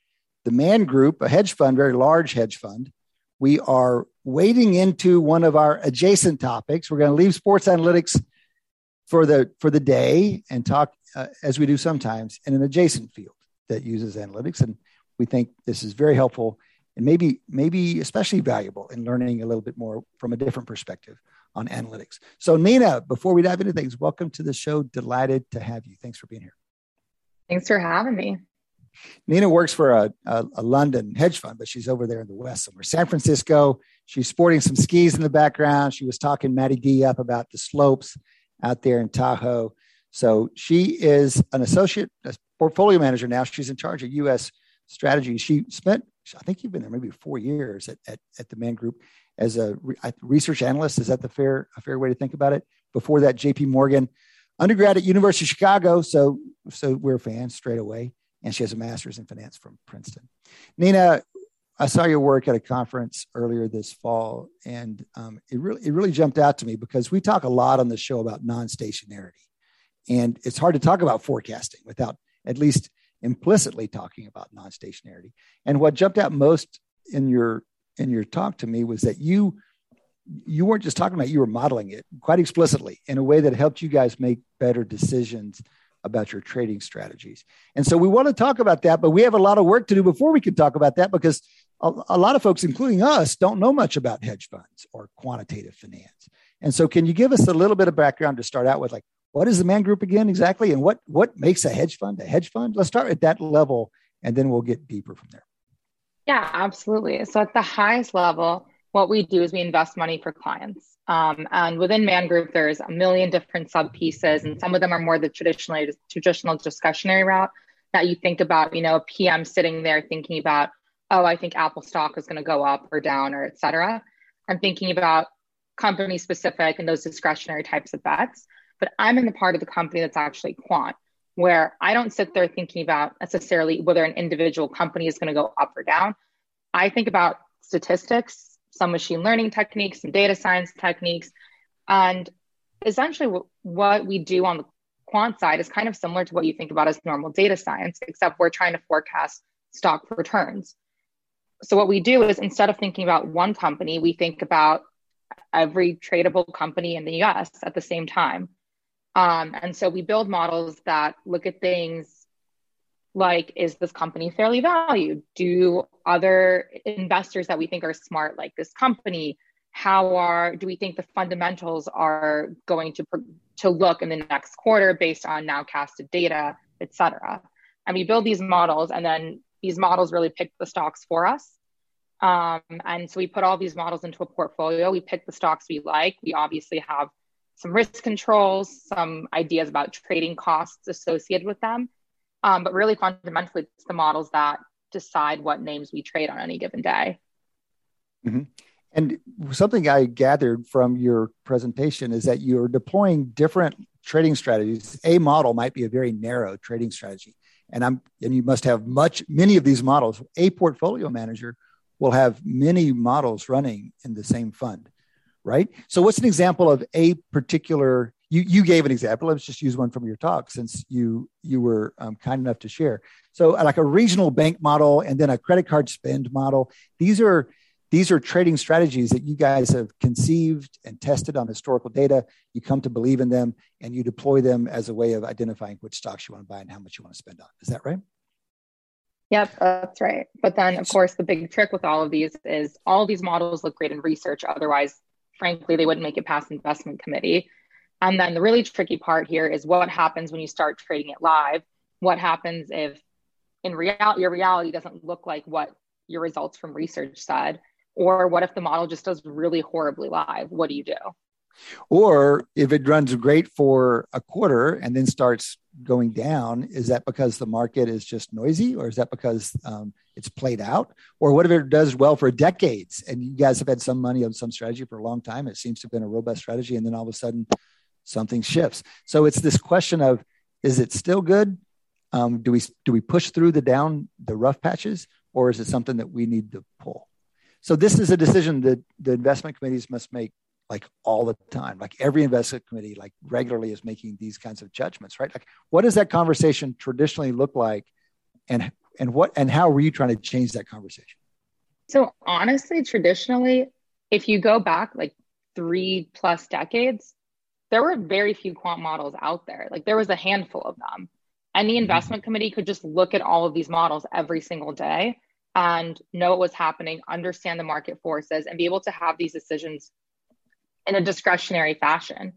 the Man Group, a hedge fund, very large hedge fund. We are wading into one of our adjacent topics. We're going to leave sports analytics for the for the day and talk uh, as we do sometimes in an adjacent field that uses analytics and we think this is very helpful and maybe maybe especially valuable in learning a little bit more from a different perspective on analytics. So Nina, before we dive into things, welcome to the show. Delighted to have you. Thanks for being here.
Thanks for having me.
Nina works for a, a, a, London hedge fund, but she's over there in the West somewhere. San Francisco. She's sporting some skis in the background. She was talking Maddie D up about the slopes out there in Tahoe. So she is an associate a portfolio manager now. She's in charge of U.S. strategy. She spent, I think you've been there maybe four years at, at, at the Man Group as a research analyst. Is that the fair a fair way to think about it? Before that, J.P. Morgan, undergrad at University of Chicago. So so we're fans straight away. And she has a master's in finance from Princeton. Nina, I saw your work at a conference earlier this fall, and um, it really it really jumped out to me because we talk a lot on the show about non-stationarity, and it's hard to talk about forecasting without at least implicitly talking about non-stationarity. And what jumped out most in your in your talk to me was that you you weren't just talking about you were modeling it quite explicitly in a way that helped you guys make better decisions about your trading strategies. And so we want to talk about that but we have a lot of work to do before we can talk about that because a, a lot of folks including us don't know much about hedge funds or quantitative finance. And so can you give us a little bit of background to start out with? Like what is the man group again exactly? And what what makes a hedge fund a hedge fund? Let's start at that level and then we'll get deeper from there.
Yeah, absolutely. So at the highest level, what we do is we invest money for clients. Um, and within Man Group, there's a million different sub pieces, and some of them are more the traditional traditional discretionary route that you think about. You know, a PM sitting there thinking about, oh, I think Apple stock is going to go up or down or etc. I'm thinking about company specific and those discretionary types of bets. But I'm in the part of the company that's actually quant where I don't sit there thinking about necessarily whether an individual company is going to go up or down. I think about statistics, some machine learning techniques, some data science techniques. And essentially, what we do on the quant side is kind of similar to what you think about as normal data science, except we're trying to forecast stock returns. So, what we do is instead of thinking about one company, we think about every tradable company in the US at the same time. Um, and so we build models that look at things like is this company fairly valued? Do other investors that we think are smart like this company? How are do we think the fundamentals are going to to look in the next quarter based on now casted data, et cetera? And we build these models, and then these models really pick the stocks for us. Um, and so we put all these models into a portfolio. We pick the stocks we like. We obviously have some risk controls, some ideas about trading costs associated with them. Um, but really, fundamentally, it's the models that decide what names we trade on any given day.
Mm-hmm. And something I gathered from your presentation is that you're deploying different trading strategies. A model might be a very narrow trading strategy, and I'm and you must have much many of these models. A portfolio manager will have many models running in the same fund right? So, what's an example of a particular? You you gave an example. Let's just use one from your talk, since you you were um, kind enough to share. So, like a regional bank model, and then a credit card spend model. These are these are trading strategies that you guys have conceived and tested on historical data. You come to believe in them, and you deploy them as a way of identifying which stocks you want to buy and how much you want to spend on. Is that right?
Yep, that's right. But then, of course, the big trick with all of these is all these models look great in research. Otherwise, frankly, they wouldn't make it past investment committee. And then the really tricky part here is what happens when you start trading it live? What happens if in reality your reality doesn't look like what your results from research said? Or what if the model just does really horribly live? What do you do?
Or if it runs great for a quarter and then starts going down, is that because the market is just noisy, or is that because um, it's played out? Or what if it does well for decades and you guys have had some money on some strategy for a long time? It seems to have been a robust strategy, and then all of a sudden something shifts. So it's this question of is it still good? Um, do we do we push through the down the rough patches, or is it something that we need to pull? So this is a decision that the investment committees must make like all the time. Like every investment committee, like regularly is making these kinds of judgments, right? Like what does that conversation traditionally look like, and and what and how were you trying to change that conversation?
So honestly, traditionally, if you go back like three plus decades, there were very few quant models out there. Like there was a handful of them. And the mm-hmm. investment committee could just look at all of these models every single day and know what was happening, understand the market forces, and be able to have these decisions in a discretionary fashion.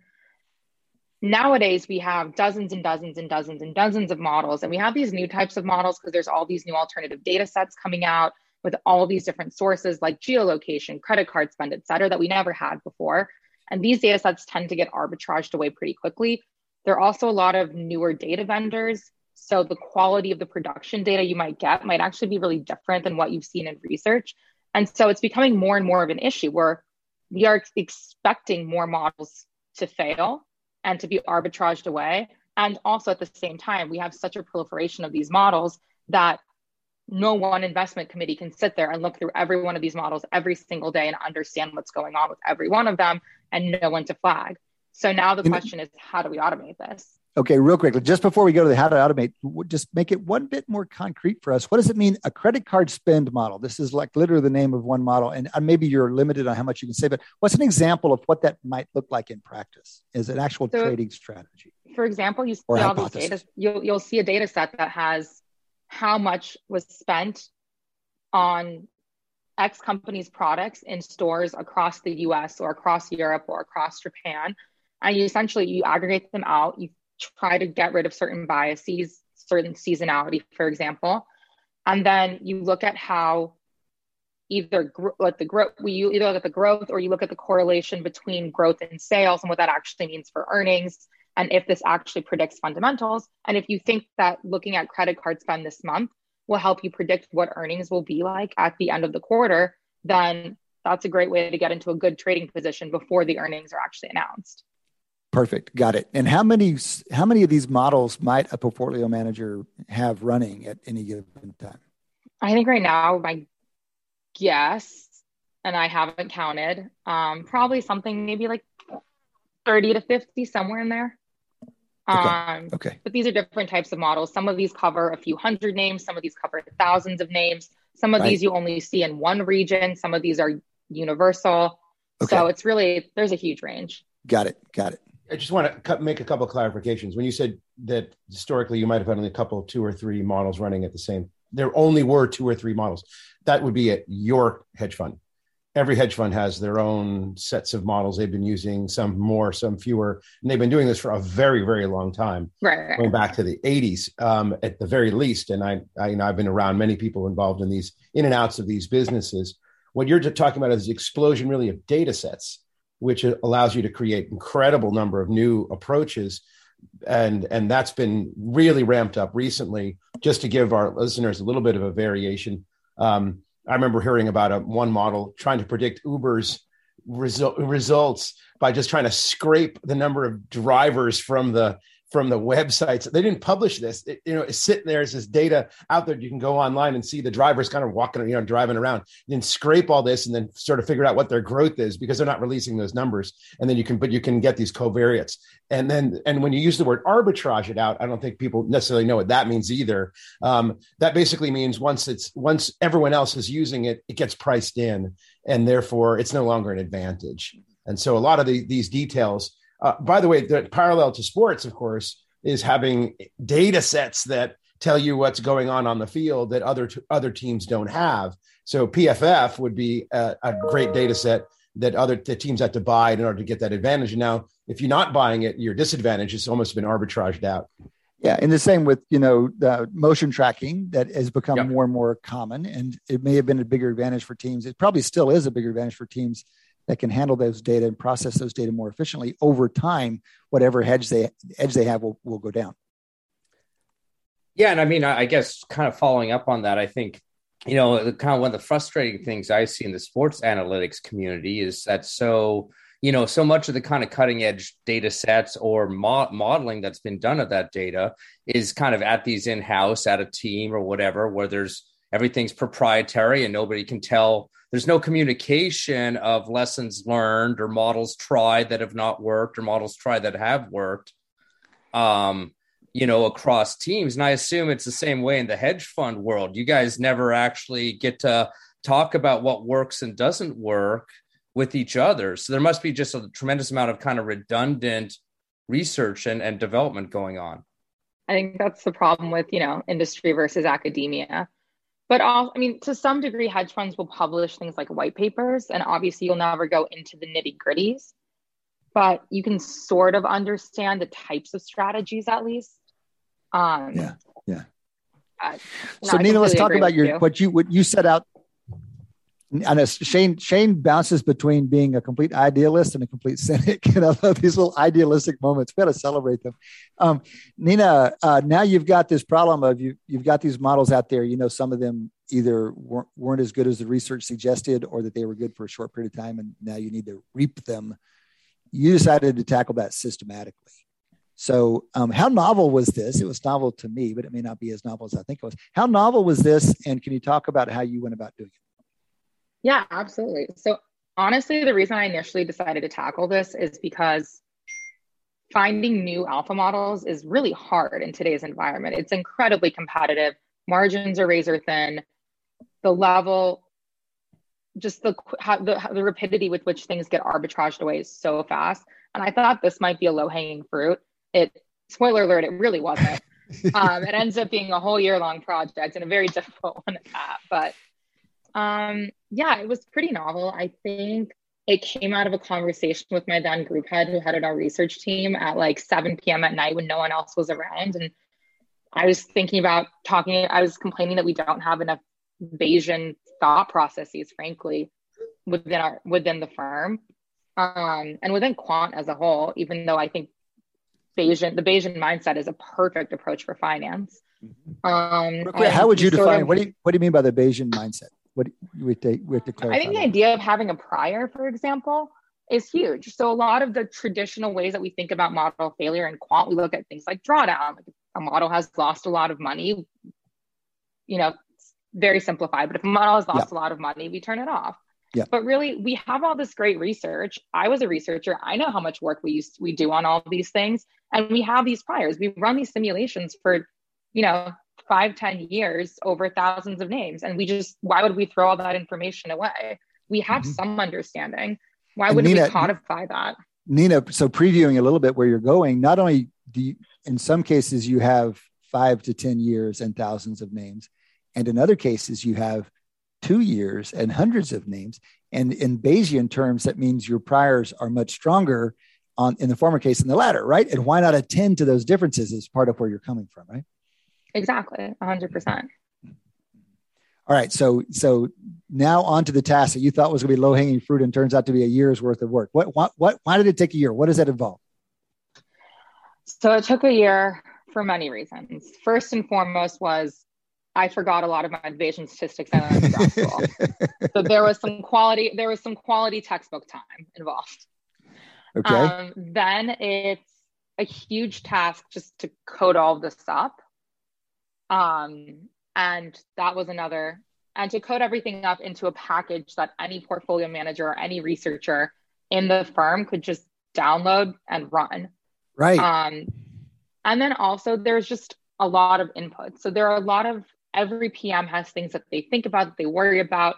Nowadays, we have dozens and dozens and dozens and dozens of models, and we have these new types of models because there's all these new alternative data sets coming out with all these different sources like geolocation, credit card spend, et cetera, that we never had before. And these data sets tend to get arbitraged away pretty quickly. There are also a lot of newer data vendors. So the quality of the production data you might get might actually be really different than what you've seen in research. And so it's becoming more and more of an issue where we are expecting more models to fail and to be arbitraged away. And also at the same time, we have such a proliferation of these models that no one investment committee can sit there and look through every one of these models every single day and understand what's going on with every one of them and know when to flag. So now the question is, how do we automate this?
Okay, real quickly, just before we go to the how to automate, just make it one bit more concrete for us. What does it mean, a credit card spend model? This is like literally the name of one model, and uh, maybe you're limited on how much you can say, but what's an example of what that might look like in practice? Is an actual so, trading strategy?
For example, you see all these data. You'll you'll see a data set that has how much was spent on X company's products in stores across the US or across Europe or across Japan. And you essentially you aggregate them out, you try to get rid of certain biases, certain seasonality, for example. And then you look at how either gr- like the growth you either look at the growth or you look at the correlation between growth and sales and what that actually means for earnings and if this actually predicts fundamentals. And if you think that looking at credit card spend this month will help you predict what earnings will be like at the end of the quarter, then that's a great way to get into a good trading position before the earnings are actually announced.
Perfect. Got it. And how many how many of these models might a portfolio manager have running at any given time?
I think right now my guess, and I haven't counted, um, probably something maybe like 30 to 50, somewhere in there.
Okay. Um, okay.
But these are different types of models. Some of these cover a few hundred names. Some of these cover thousands of names. Some of right. these you only see in one region. Some of these are universal. Okay. So it's really there's a huge range.
Got it. Got it.
I just want to make a couple of clarifications. When you said that historically you might have had only a couple, two or three models running at the same, there only were two or three models. That would be at your hedge fund every hedge fund has their own sets of models they've been using some more some fewer. And they've been doing this for a very very long time
right,
going back to the 80s um, at the very least. And I, I you know i've been around many people involved in these in and outs of these businesses. What you're talking about is the explosion really of data sets which allows you to create incredible number of new approaches. And and that's been really ramped up recently just to give our listeners a little bit of a variation. Um, I remember hearing about a one model trying to predict Uber's result, results by just trying to scrape the number of drivers from the from the websites. They didn't publish this. It, you know, it's sitting there as this data out there. You can go online and see the drivers kind of walking, you know, driving around. Then scrape all this and then sort of figure out what their growth is because they're not releasing those numbers. And then you can, but you can get these covariates. And then, and when you use the word arbitrage it out, I don't think people necessarily know what that means either. Um, that basically means once it's once everyone else is using it, it gets priced in, and therefore it's no longer an advantage. And so a lot of the, these details uh, by the way, the parallel to sports, of course, is having data sets that tell you what's going on on the field that other t- other teams don't have. So PFF would be a, a great data set that other the teams have to buy in order to get that advantage. And now, if you're not buying it, your disadvantage has almost been arbitraged out.
Yeah, and the same with you know the motion tracking that has become yep. more and more common, and it may have been a bigger advantage for teams. It probably still is a bigger advantage for teams that can handle those data and process those data more efficiently over time whatever hedge they edge they have will, will go down.
Yeah and i mean i guess kind of following up on that i think you know kind of one of the frustrating things i see in the sports analytics community is that so you know so much of the kind of cutting edge data sets or mo- modeling that's been done of that data is kind of at these in-house at a team or whatever where there's everything's proprietary and nobody can tell. There's no communication of lessons learned or models tried that have not worked or models tried that have worked um, you know across teams. And i assume it's the same way in the hedge fund world. You guys never actually get to talk about what works and doesn't work with each other. So there must be just a tremendous amount of kind of redundant research and, and development going on.
I think that's the problem with you know industry versus academia but all, I mean, to some degree, hedge funds will publish things like white papers, and obviously, you'll never go into the nitty gritties, but you can sort of understand the types of strategies at least.
Um, yeah, yeah. Uh, so, Nina, let's talk about your you. what you what you set out I know Shane Shane bounces between being a complete idealist and a complete cynic, <laughs> and I love these little idealistic moments. We got to celebrate them. Um, Nina, uh, now you've got this problem of you you've got these models out there. You know, some of them either weren't, weren't as good as the research suggested, or that they were good for a short period of time, and now you need to reap them. You decided to tackle that systematically. So, um, how novel was this? It was novel to me, but it may not be as novel as I think it was. How novel was this? And can you talk about how you went about doing it?
Yeah, absolutely. So, honestly, the reason I initially decided to tackle this is because finding new alpha models is really hard in today's environment. It's incredibly competitive, margins are razor thin. The level, just the, how, the, the rapidity with which things get arbitraged away is so fast. And I thought this might be a low hanging fruit. It, spoiler alert, it really wasn't. <laughs> um, it ends up being a whole year long project and a very <laughs> difficult one at that. But um, yeah, it was pretty novel. I think it came out of a conversation with my then group head who headed our research team at like 7 p.m. at night when no one else was around. And I was thinking about talking, I was complaining that we don't have enough Bayesian thought processes, frankly, within our within the firm. Um, and within quant as a whole, even though I think Bayesian, the Bayesian mindset is a perfect approach for finance.
Mm-hmm. Um, How would you define of, what do you what do you mean by the Bayesian mindset? What we take we have to clarify.
I think the that. idea of having a prior, for example, is huge. So a lot of the traditional ways that we think about model failure and quant, we look at things like drawdown. Like a model has lost a lot of money, you know, very simplified. But if a model has lost yeah. a lot of money, we turn it off. Yeah. But really, we have all this great research. I was a researcher. I know how much work we used we do on all these things, and we have these priors. We run these simulations for, you know, five, ten years over thousands of names. And we just, why would we throw all that information away? We have mm-hmm. some understanding. Why would we codify that?
Nina, so previewing a little bit where you're going, not only do you, in some cases you have five to 10 years and thousands of names, and in other cases you have two years and hundreds of names. And in Bayesian terms, that means your priors are much stronger on in the former case than the latter, right? And why not attend to those differences is part of where you're coming from, right?
Exactly, 100%.
All right, so so now on to the task that you thought was going to be low hanging fruit and turns out to be a year's worth of work. What what what? Why did it take a year? What does that involve?
So it took a year for many reasons. First and foremost was I forgot a lot of my Bayesian statistics I learned in grad <laughs> school. so there was some quality there was some quality textbook time involved. Okay. Um, then it's a huge task just to code all this up. Um, and that was another. And to code everything up into a package that any portfolio manager or any researcher in the firm could just download and run.
Right.
Um, and then also there's just a lot of input. So there are a lot of every PM has things that they think about, that they worry about,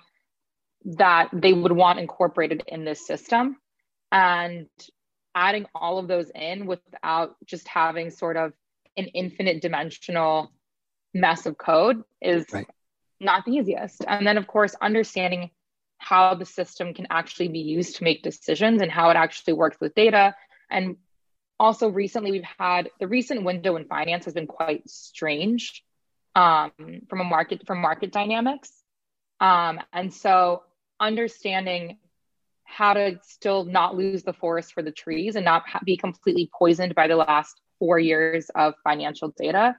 that they would want incorporated in this system. And adding all of those in without just having sort of an infinite dimensional mess of code is right. not the easiest. And then, of course, understanding how the system can actually be used to make decisions and how it actually works with data. And also, recently, we've had the recent window in finance has been quite strange um, from a market from market dynamics. Um, and so, understanding how to still not lose the forest for the trees and not be completely poisoned by the last four years of financial data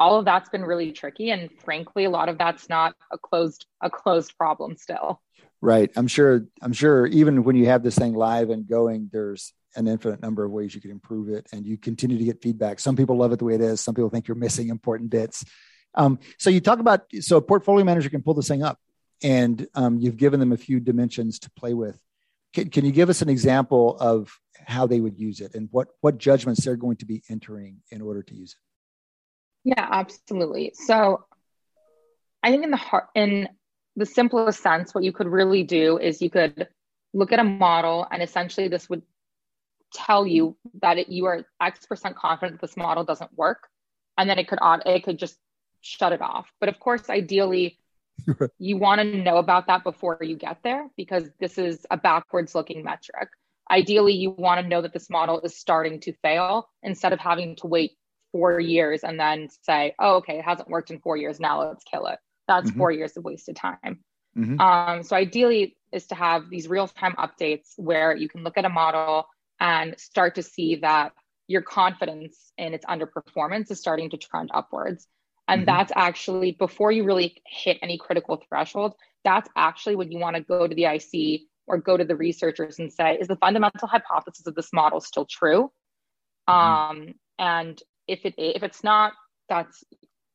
all of that's been really tricky. And frankly a lot of that's not a closed a closed problem still.
Right. I'm sure i'm sure even when you have this thing live and going there's an infinite number of ways you can improve it and you continue to get feedback. Some people love it the way it is. Some people think you're missing important bits. Um, so you talk about so a portfolio manager can pull this thing up, and um, you've given them a few dimensions to play with. Can, can you give us an example of how they would use it and what what judgments they're going to be entering in order to use
it? Yeah, absolutely. So I think in the heart in the simplest sense, what you could really do is you could look at a model and essentially this would tell you that it, you are X percent confident that this model doesn't work. And then it could it could just shut it off. But of course, ideally, <laughs> you want to know about that before you get there because this is a backwards looking metric. Ideally, you want to know that this model is starting to fail instead of having to wait four years and then say, oh, okay, it hasn't worked in four years. Now let's kill it. That's mm-hmm. four years of wasted time. Mm-hmm. Um, so ideally is to have these real-time updates where you can look at a model and start to see that your confidence in its underperformance is starting to trend upwards. And mm-hmm. that's actually before you really hit any critical threshold, that's actually when you want to go to the IC or go to the researchers and say, is the fundamental hypothesis of this model still true? Mm-hmm. Um, and if it if it's not, that's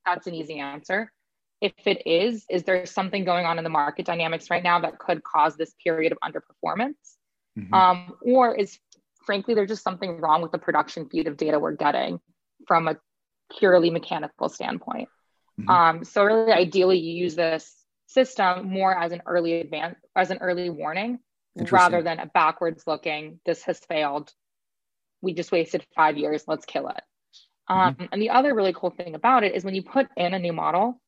that's an easy answer. If it is, is there something going on in the market dynamics right now that could cause this period of underperformance? Mm-hmm. Um, or is frankly there's just something wrong with the production feed of data we're getting from a purely mechanical standpoint. Mm-hmm. Um, so really, ideally, you use this system more as an early advance, as an early warning, rather than a backwards looking. This has failed. We just wasted five years. Let's kill it. Um, mm-hmm. And the other really cool thing about it is when you put in a new model,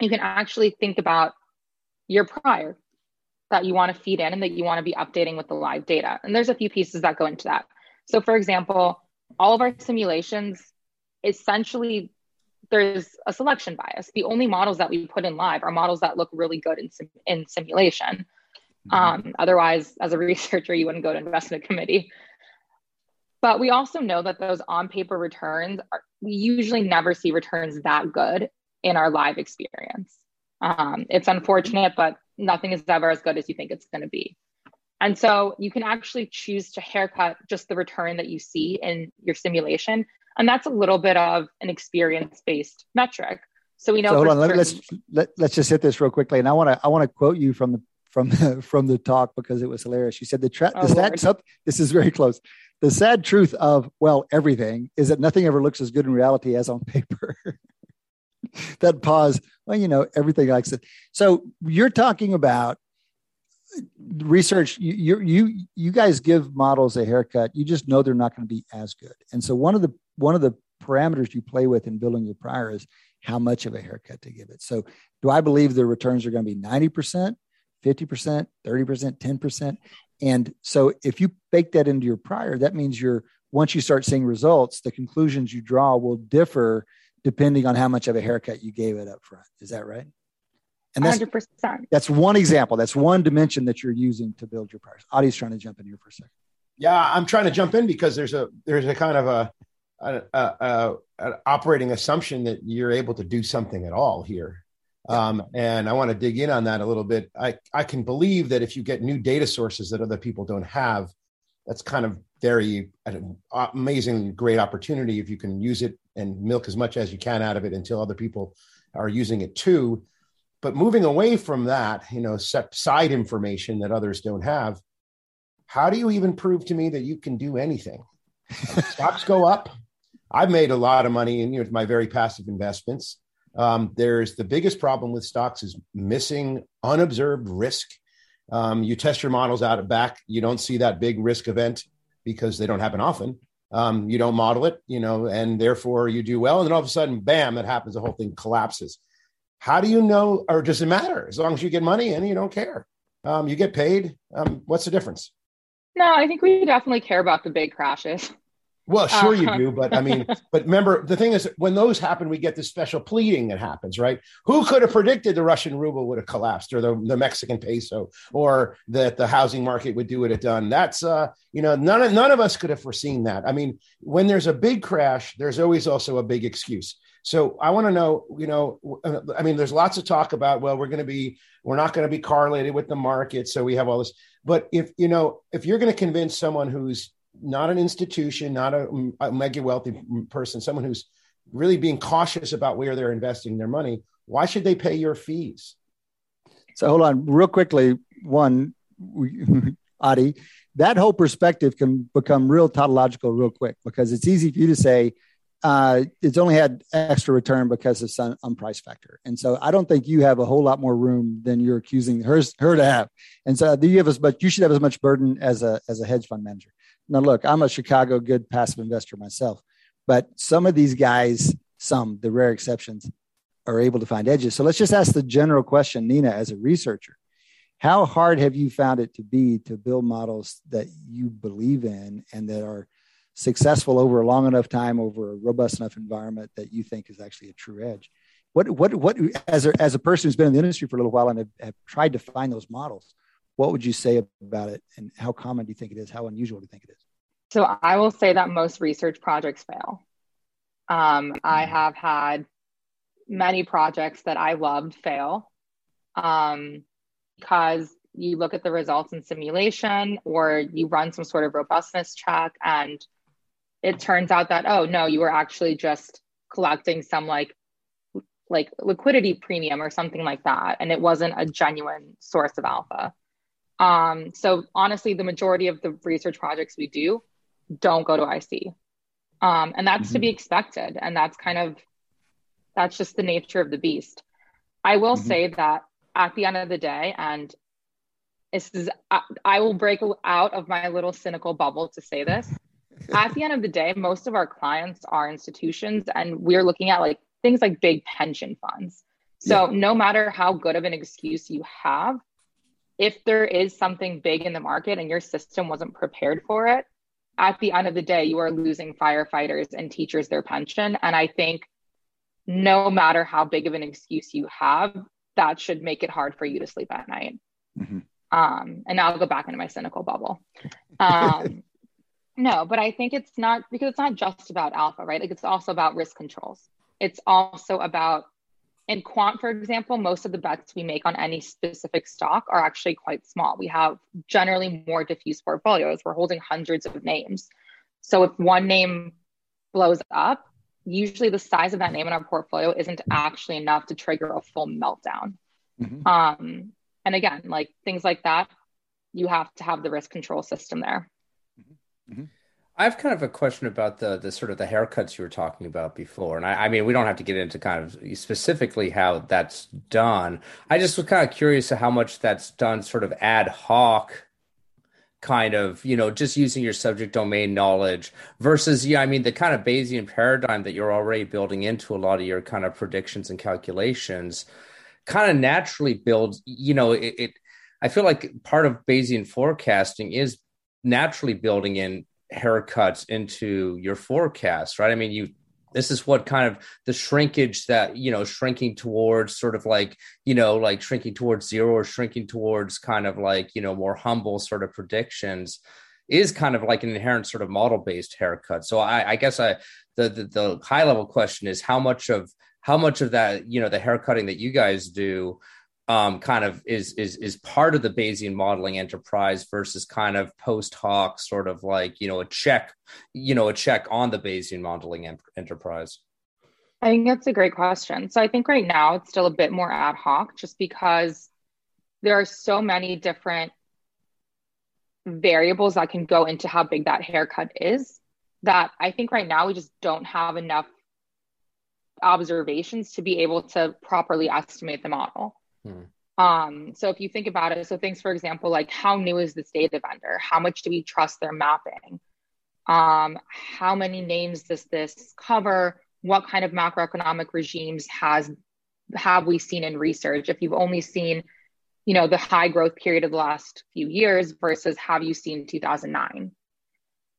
you can actually think about your prior that you want to feed in and that you want to be updating with the live data. And there's a few pieces that go into that. So, for example, all of our simulations essentially there's a selection bias. The only models that we put in live are models that look really good in, sim- in simulation. Mm-hmm. Um, otherwise, as a <laughs> researcher, you wouldn't go to investment committee. But we also know that those on paper returns, are, we usually never see returns that good in our live experience. Um, it's unfortunate, but nothing is ever as good as you think it's going to be. And so you can actually choose to haircut just the return that you see in your simulation and that's a little bit of an experience based metric. So we know. So
hold on, certain- let's let, let's just hit this real quickly, and I want to I want to quote you from the from the from the talk because it was hilarious. You said the, tra- oh, the sad this is very close. The sad truth of well everything is that nothing ever looks as good in reality as on <laughs> paper. that pause. Well, you know everything likes it. So you're talking about uh, research you you you guys give models a haircut you just know they're not going to be as good and so one of the one of the parameters you play with in building your prior is how much of a haircut to give it so do i believe the returns are going to be 90% 50% 30% 10% and so if you bake that into your prior that means you're once you start seeing results the conclusions you draw will differ depending on how much of a haircut you gave it up front is that right
and that's 100%.
That's one example. That's one dimension that you're using to build your priors. Adi's trying to jump in here for a second.
Yeah, I'm trying to jump in because there's a there's a kind of a, a, a, a operating assumption that you're able to do something at all here. Um, and I want to dig in on that a little bit. I, I can believe that if you get new data sources that other people don't have, that's kind of very an amazing, great opportunity if you can use it and milk as much as you can out of it until other people are using it too. But moving away from that, you know, side information that others don't have, how do you even prove to me that you can do anything? Stocks go up. I've made a lot of money in you know, my very passive investments. Um, there's the biggest problem with stocks is missing unobserved risk. Um, you test your models out at back, you don't see that big risk event because they don't happen often. Um, you don't model it, you know, and therefore you do well. And then all of a sudden, bam, that happens. The whole thing collapses. How do you know, or does it matter? As long as you get money and you don't care, um, you get paid. Um, what's the difference?
No, I think we definitely care about the big crashes.
Well, sure you uh-huh. <laughs> do, but I mean, but remember the thing is when those happen, we get this special pleading that happens, right? Who could have predicted the Russian ruble would have collapsed, or the, the Mexican peso, or that the housing market would do what it done? That's uh, you know, none of none of us could have foreseen that. I mean, when there's a big crash, there's always also a big excuse. So I want to know, you know, uh, I mean, there's lots of talk about, well, we're going to be, we're not going to be correlated with the market. So we have all this. But if, you know, if you're going to convince someone who's not an institution, not a, a mega wealthy person, someone who's really being cautious about where they're investing their money, why should they pay your fees?
So hold on, real quickly. One, <laughs> Adi, that whole perspective can become real tautological real quick because it's easy for you to say uh, it's only had extra return because of some on price factor. And so I don't think you have a whole lot more room than you're accusing her, her to have. And so you have as much, you should have as much burden as a, as a hedge fund manager. Now, look, I'm a Chicago good passive investor myself, but some of these guys, some, the rare exceptions, are able to find edges. So let's just ask the general question, Nina, as a researcher. How hard have you found it to be to build models that you believe in and that are successful over a long enough time, over a robust enough environment that you think is actually a true edge? What, what, what, as a, as a person who's been in the industry for a little while and have, have tried to find those models, what would you say about it and how common do you think it is? How unusual do you think it is?
So I will say that most research projects fail. Um, I mm-hmm. have had many projects that I loved fail um, because you look at the results in simulation or you run some sort of robustness check and it turns out that oh no you were actually just collecting some like like liquidity premium or something like that and it wasn't a genuine source of alpha um, so honestly the majority of the research projects we do don't go to ic um, and that's mm-hmm. to be expected and that's kind of that's just the nature of the beast. I will mm-hmm. say that at the end of the day, and this is, I, I will break out of my little cynical bubble to say this. <laughs> at the end of the day, most of our clients are institutions, and we're looking at like things like big pension funds. So yeah. no matter how good of an excuse you have, if there is something big in the market and your system wasn't prepared for it, at the end of the day, you are losing firefighters and teachers their pension. And I think no matter how big of an excuse you have, that should make it hard for you to sleep at night. Mm-hmm. Um, and now I'll go back into my cynical bubble. Um, <laughs> no, but I think it's not because it's not just about alpha, right? Like it's also about risk controls. It's also about in quant, for example, most of the bets we make on any specific stock are actually quite small. We have generally more diffuse portfolios. We're holding hundreds of names. So if one name blows up, usually the size of that name in our portfolio isn't actually enough to trigger a full meltdown. Mm-hmm. Um, and again, like things like that, you have to have the risk control system there.
Mm-hmm. mm-hmm. I have kind of a question about the the sort of the haircuts you were talking about before, and I, I, mean we don't have to get into kind of specifically how that's done. I just was kind of curious to how much that's done sort of ad hoc kind of you know just using your subject domain knowledge versus yeah i mean the kind of bayesian paradigm that you're already building into a lot of your kind of predictions and calculations kind of naturally builds you know it, it i feel like part of bayesian forecasting is naturally building in haircuts into your forecast right? I mean you this is what kind of the shrinkage that you know shrinking towards sort of like you know like shrinking towards zero or shrinking towards kind of like you know more humble sort of predictions is kind of like an inherent sort of model based haircut. So i, I guess i the, the, the high level question is how much of how much of that you know the haircutting that you guys do um, kind of is is is part of the Bayesian modeling enterprise versus kind of post hoc sort of like you know a check you know a check on the Bayesian modeling en- enterprise.
I think that's a great question. So I think right now it's still a bit more ad hoc, just because there are so many different variables that can go into how big that haircut is that I think right now we just don't have enough observations to be able to properly estimate the model. Hmm. Um, so if you think about it, so things, for example, like how new is this data vendor? How much do we trust their mapping? Um, how many names does this cover? What kind of macroeconomic regimes has have we seen in research? If you've only seen, you know, the high growth period of the last few years versus have you seen 2009?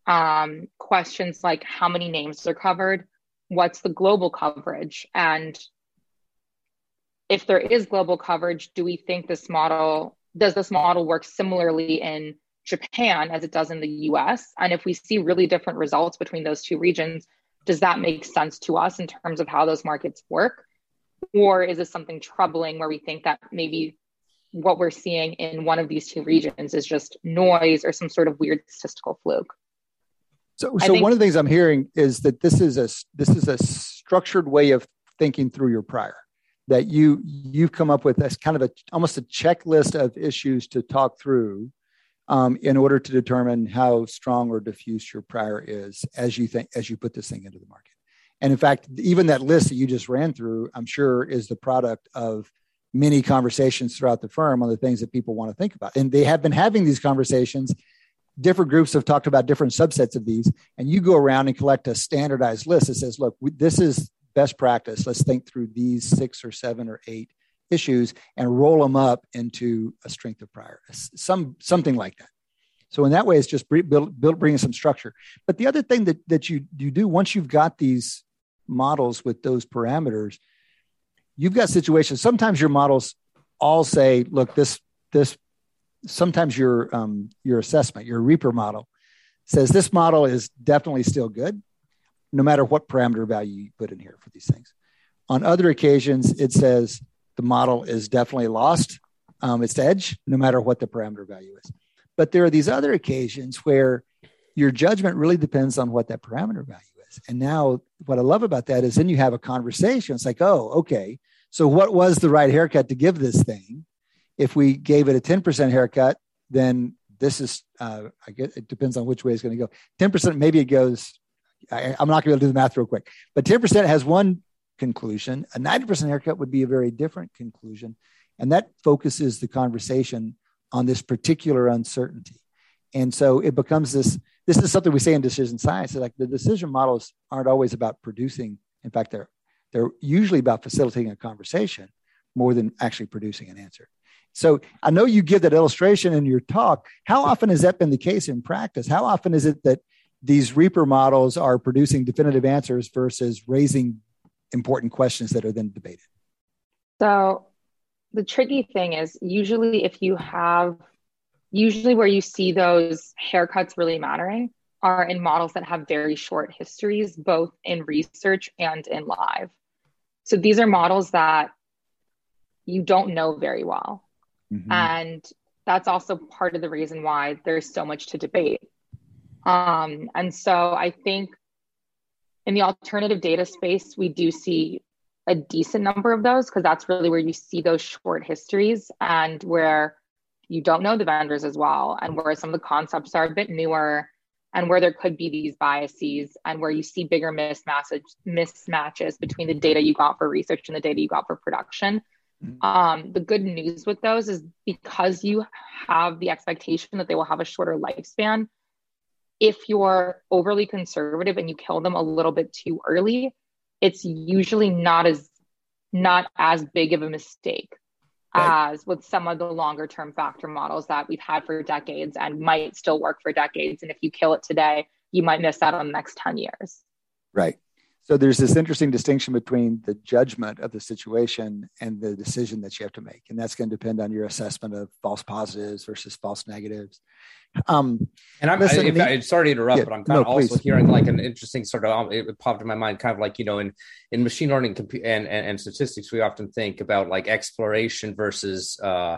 Um, questions like how many names are covered? What's the global coverage? And if there is global coverage, do we think this model does this model work similarly in Japan as it does in the US? And if we see really different results between those two regions, does that make sense to us in terms of how those markets work? Or is this something troubling where we think that maybe what we're seeing in one of these two regions is just noise or some sort of weird statistical fluke?
So, so think, one of the things I'm hearing is that this is a this is a structured way of thinking through your prior. That you you've come up with as kind of a almost a checklist of issues to talk through um, in order to determine how strong or diffuse your prior is as you think as you put this thing into the market. And in fact, even that list that you just ran through, I'm sure, is the product of many conversations throughout the firm on the things that people want to think about. And they have been having these conversations different groups have talked about different subsets of these and you go around and collect a standardized list that says look this is best practice let's think through these six or seven or eight issues and roll them up into a strength of prior some something like that. So in that way it's just build, build bringing some structure. But the other thing that that you you do once you've got these models with those parameters you've got situations sometimes your models all say look this this sometimes your um, your assessment, your Reaper model, says this model is definitely still good, no matter what parameter value you put in here for these things. On other occasions, it says the model is definitely lost um, its edge, no matter what the parameter value is. But there are these other occasions where your judgment really depends on what that parameter value is. And now, what I love about that is then you have a conversation. It's like, oh, okay, so what was the right haircut to give this thing? If we gave it a 10% haircut, then this is, uh, I guess it depends on which way it's going to go. 10%, maybe it goes, I, am not going to be able to do the math real quick, but 10% has one conclusion. A 90% haircut would be a very different conclusion. And that focuses the conversation on this particular uncertainty. And so it becomes this, this is something we say in decision science. Like the decision models aren't always about producing. In fact, they're, they're usually about facilitating a conversation more than actually producing an answer. So I know you give that illustration in your talk. How often has that been the case in practice? How often is it that these Reaper models are producing definitive answers versus raising important questions that are then debated?
So the tricky thing is usually if you have usually where you see those haircuts really mattering are in models that have very short histories both in research and in live so these are models that you don't know very well Mm-hmm. And that's also part of the reason why there's so much to debate. Um, and so I think in the alternative data space, we do see a decent number of those because that's really where you see those short histories and where you don't know the vendors as well, and where some of the concepts are a bit newer, and where there could be these biases, and where you see bigger mismatches mismatches between the data you got for research and the data you got for production. Mm-hmm. Um, the good news with those is because you have the expectation that they will have a shorter lifespan. If you're overly conservative and you kill them a little bit too early, it's usually not as not as big of a mistake right. as with some of the longer term factor models that we've had for decades and might still work for decades. And if you kill it today, you might miss out on the next 10 years.
Right. So there's this interesting distinction between the judgment of the situation and the decision that you have to make, and that's going to depend on your assessment of false positives versus false negatives.
Um, and I'm listen, I, I, sorry to interrupt, yeah, but I'm kind no, of also please. hearing like an interesting sort of it popped in my mind, kind of like you know in in machine learning and and, and statistics, we often think about like exploration versus uh,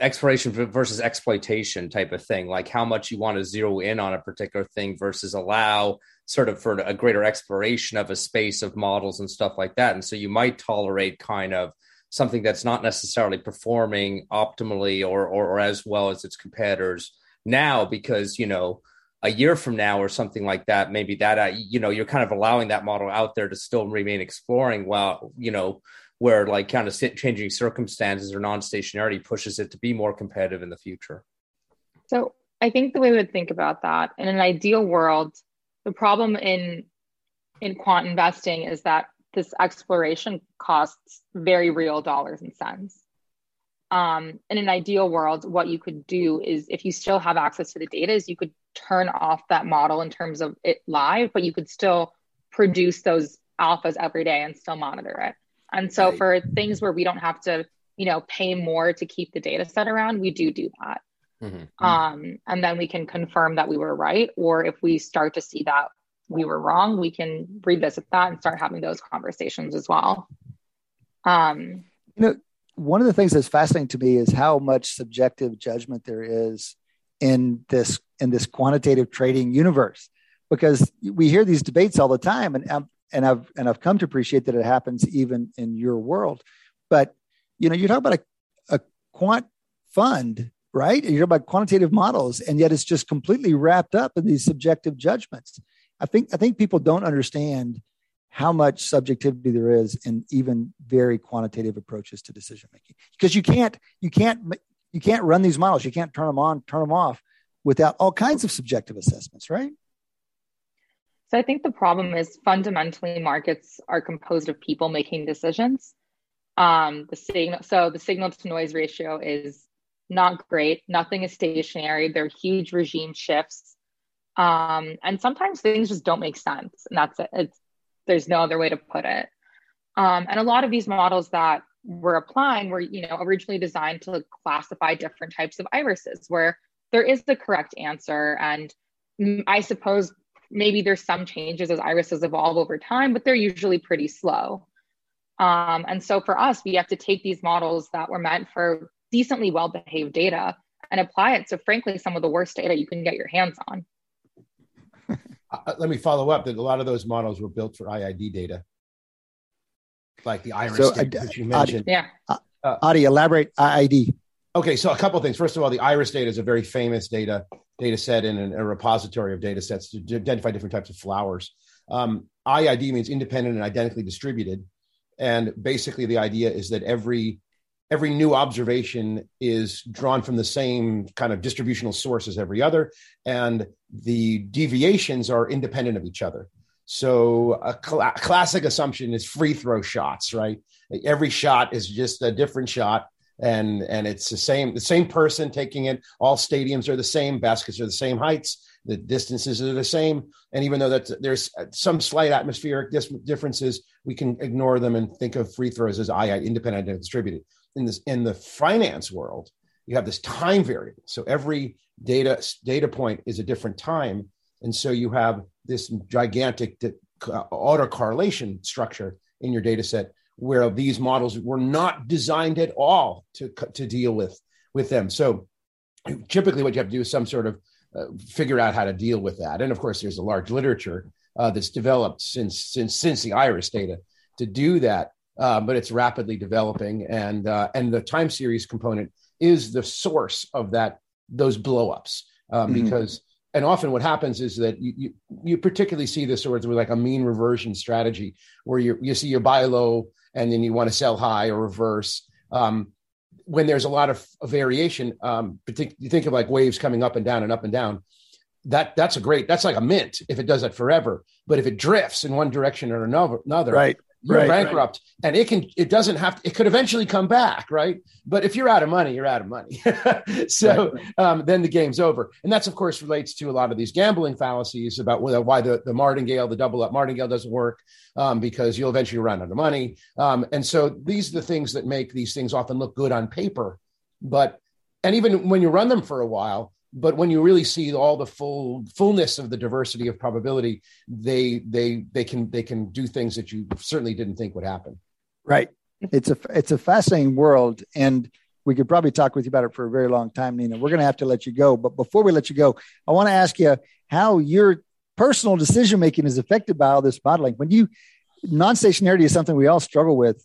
exploration versus exploitation type of thing like how much you want to zero in on a particular thing versus allow sort of for a greater exploration of a space of models and stuff like that. And so you might tolerate kind of something that's not necessarily performing optimally or, or, or as well as its competitors now because you know a year from now or something like that maybe that uh, you know you're kind of allowing that model out there to still remain exploring while you know where like kind of changing circumstances or non-stationarity pushes it to be more competitive in the future.
So i think the way we would think about that in an ideal world the problem in in quant investing is that this exploration costs very real dollars and cents. Um, in an ideal world what you could do is if you still have access to the data is you could turn off that model in terms of it live but you could still produce those alphas every day and still monitor it and so right. for things where we don't have to, you know, pay more to keep the data set around, we do do that. Mm-hmm. Um, and then we can confirm that we were right. Or if we start to see that we were wrong, we can revisit that and start having those conversations as well.
Um, you know, one of the things that's fascinating to me is how much subjective judgment there is in this in this quantitative trading universe. because we hear these debates all the time, and um, and I've and I've come to appreciate that it happens even in your world. But you know, you talk about a, a quant fund, right? You're about quantitative models, and yet it's just completely wrapped up in these subjective judgments. I think I think people don't understand how much subjectivity there is in even very quantitative approaches to decision making because you can't you can't you can't run these models you can't turn them on turn them off without all kinds of subjective assessments right
so i think the problem is fundamentally markets are composed of people making decisions. Um, the signal so the signal to noise ratio is not great. Nothing is stationary. There are huge regime shifts. Um, and sometimes things just don't make sense and that's it. It's there's no other way to put it. Um, and a lot of these models that we're applying were, you know, originally designed to classify different types of irises where there is the correct answer. And I suppose maybe there's some changes as irises evolve over time, but they're usually pretty slow. Um, and so for us, we have to take these models that were meant for decently well behaved data and apply it to, frankly, some of the worst data you can get your hands on. <laughs>
Uh, let me follow up that a lot of those models were built for IID data, like the iris so, data, uh, which you mentioned.
Adi, yeah.
Uh, uh, Adi, elaborate IID.
Okay, so a couple things. First of all, the iris data is a very famous data data set in a repository of data sets to identify different types of flowers. Um, IID means independent and identically distributed. And basically, the idea is that every every new observation is drawn from the same kind of distributional source as every other, and the deviations are independent of each other. So a cl- classic assumption is free throw shots, right? Every shot is just a different shot, and and it's the same the same person taking it. All stadiums are the same, baskets are the same heights, the distances are the same, and even though that there's some slight atmospheric dis- differences, we can ignore them and think of free throws as II independent and distributed. In this in the finance world you have this time variable. So every data data point is a different time. And so you have this gigantic uh, autocorrelation structure in your data set where these models were not designed at all to, to deal with with them. So typically what you have to do is some sort of uh, figure out how to deal with that. And of course there's a large literature uh, that's developed since since since the iris data to do that uh, but it's rapidly developing, and uh, and the time series component is the source of that those blowups um, mm-hmm. because and often what happens is that you, you, you particularly see this sort of like a mean reversion strategy where you you see you buy low and then you want to sell high or reverse. Um, when there's a lot of, variation, um, you think of like waves coming up and down and up and down. That that's a great. That's like a mint if it does that forever. But if it drifts in one direction or another
right
you're
right,
bankrupt. Right. and it can it doesn't have to, it could eventually come back right? But if you're out of money you're out of money. <laughs> So right, um, then the game's over. And that's of course relates to a lot of these gambling fallacies about why the, the martingale the double up martingale doesn't work um, because you'll eventually run out of money. Um, and so these are the things that make these things often look good on paper. But and even when you run them for a while but when you really see all the full fullness of the diversity of probability they they they can they can do things that you certainly didn't think would happen.
Right. It's a it's a fascinating world and we could probably talk with you about it for a very long time nina. We're going to have to let you go but before we let you go i want to ask you how your personal decision making is affected by all this modeling. When you non-stationarity is something we all struggle with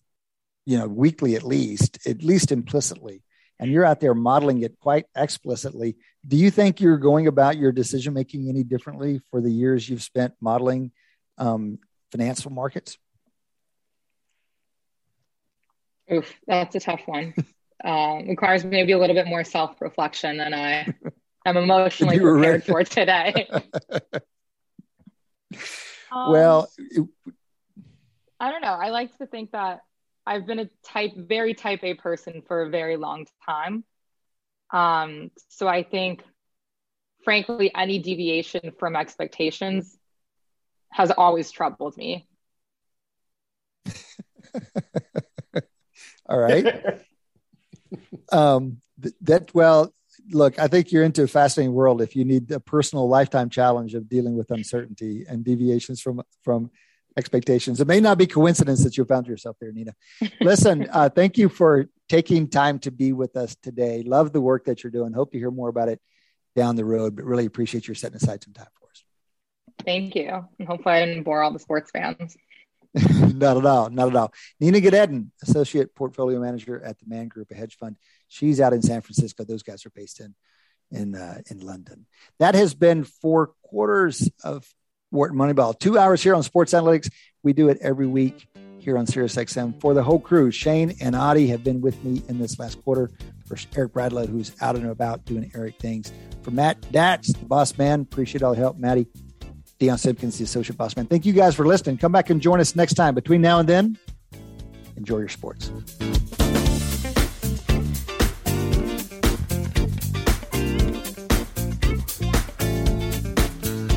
you know weekly at least at least implicitly and you're out there modeling it quite explicitly. Do you think you're going about your decision making any differently for the years you've spent modeling um, financial markets?
Oof, that's a tough one. <laughs> uh, requires maybe a little bit more self reflection than I am <laughs> emotionally prepared for today. <laughs>
um, well, it,
I don't know. I like to think that I've been a type, very type A person for a very long time. Um, so I think, frankly, any deviation from expectations has always troubled me. <laughs>
All right. um, that well, look, I think you're into a fascinating world if you need a personal lifetime challenge of dealing with uncertainty and deviations from from expectations. It may not be coincidence that you found yourself there, Nina. Listen, <laughs> uh, thank you for taking time to be with us today. Love the work that you're doing. Hope to hear more about it down the road, but really appreciate your setting aside some time for us.
Thank you. And hopefully I didn't bore all the sports fans. <laughs>
not at all. Not at all. Nina Gnedin, Associate Portfolio Manager at the Man Group, a hedge fund. She's out in San Francisco. Those guys are based in in uh, in London. That has been four quarters of Wharton Moneyball. Two hours here on Sports Analytics. We do it every week here on SiriusXM. For the whole crew, Shane and Adi have been with me in this last quarter. For Eric Bradlow, who's out and about doing Eric things. For Matt Datz, the boss man, appreciate all the help. Maddie, Dion Simpkins, the associate boss man. Thank you guys for listening. Come back and join us next time. Between now and then, enjoy your sports.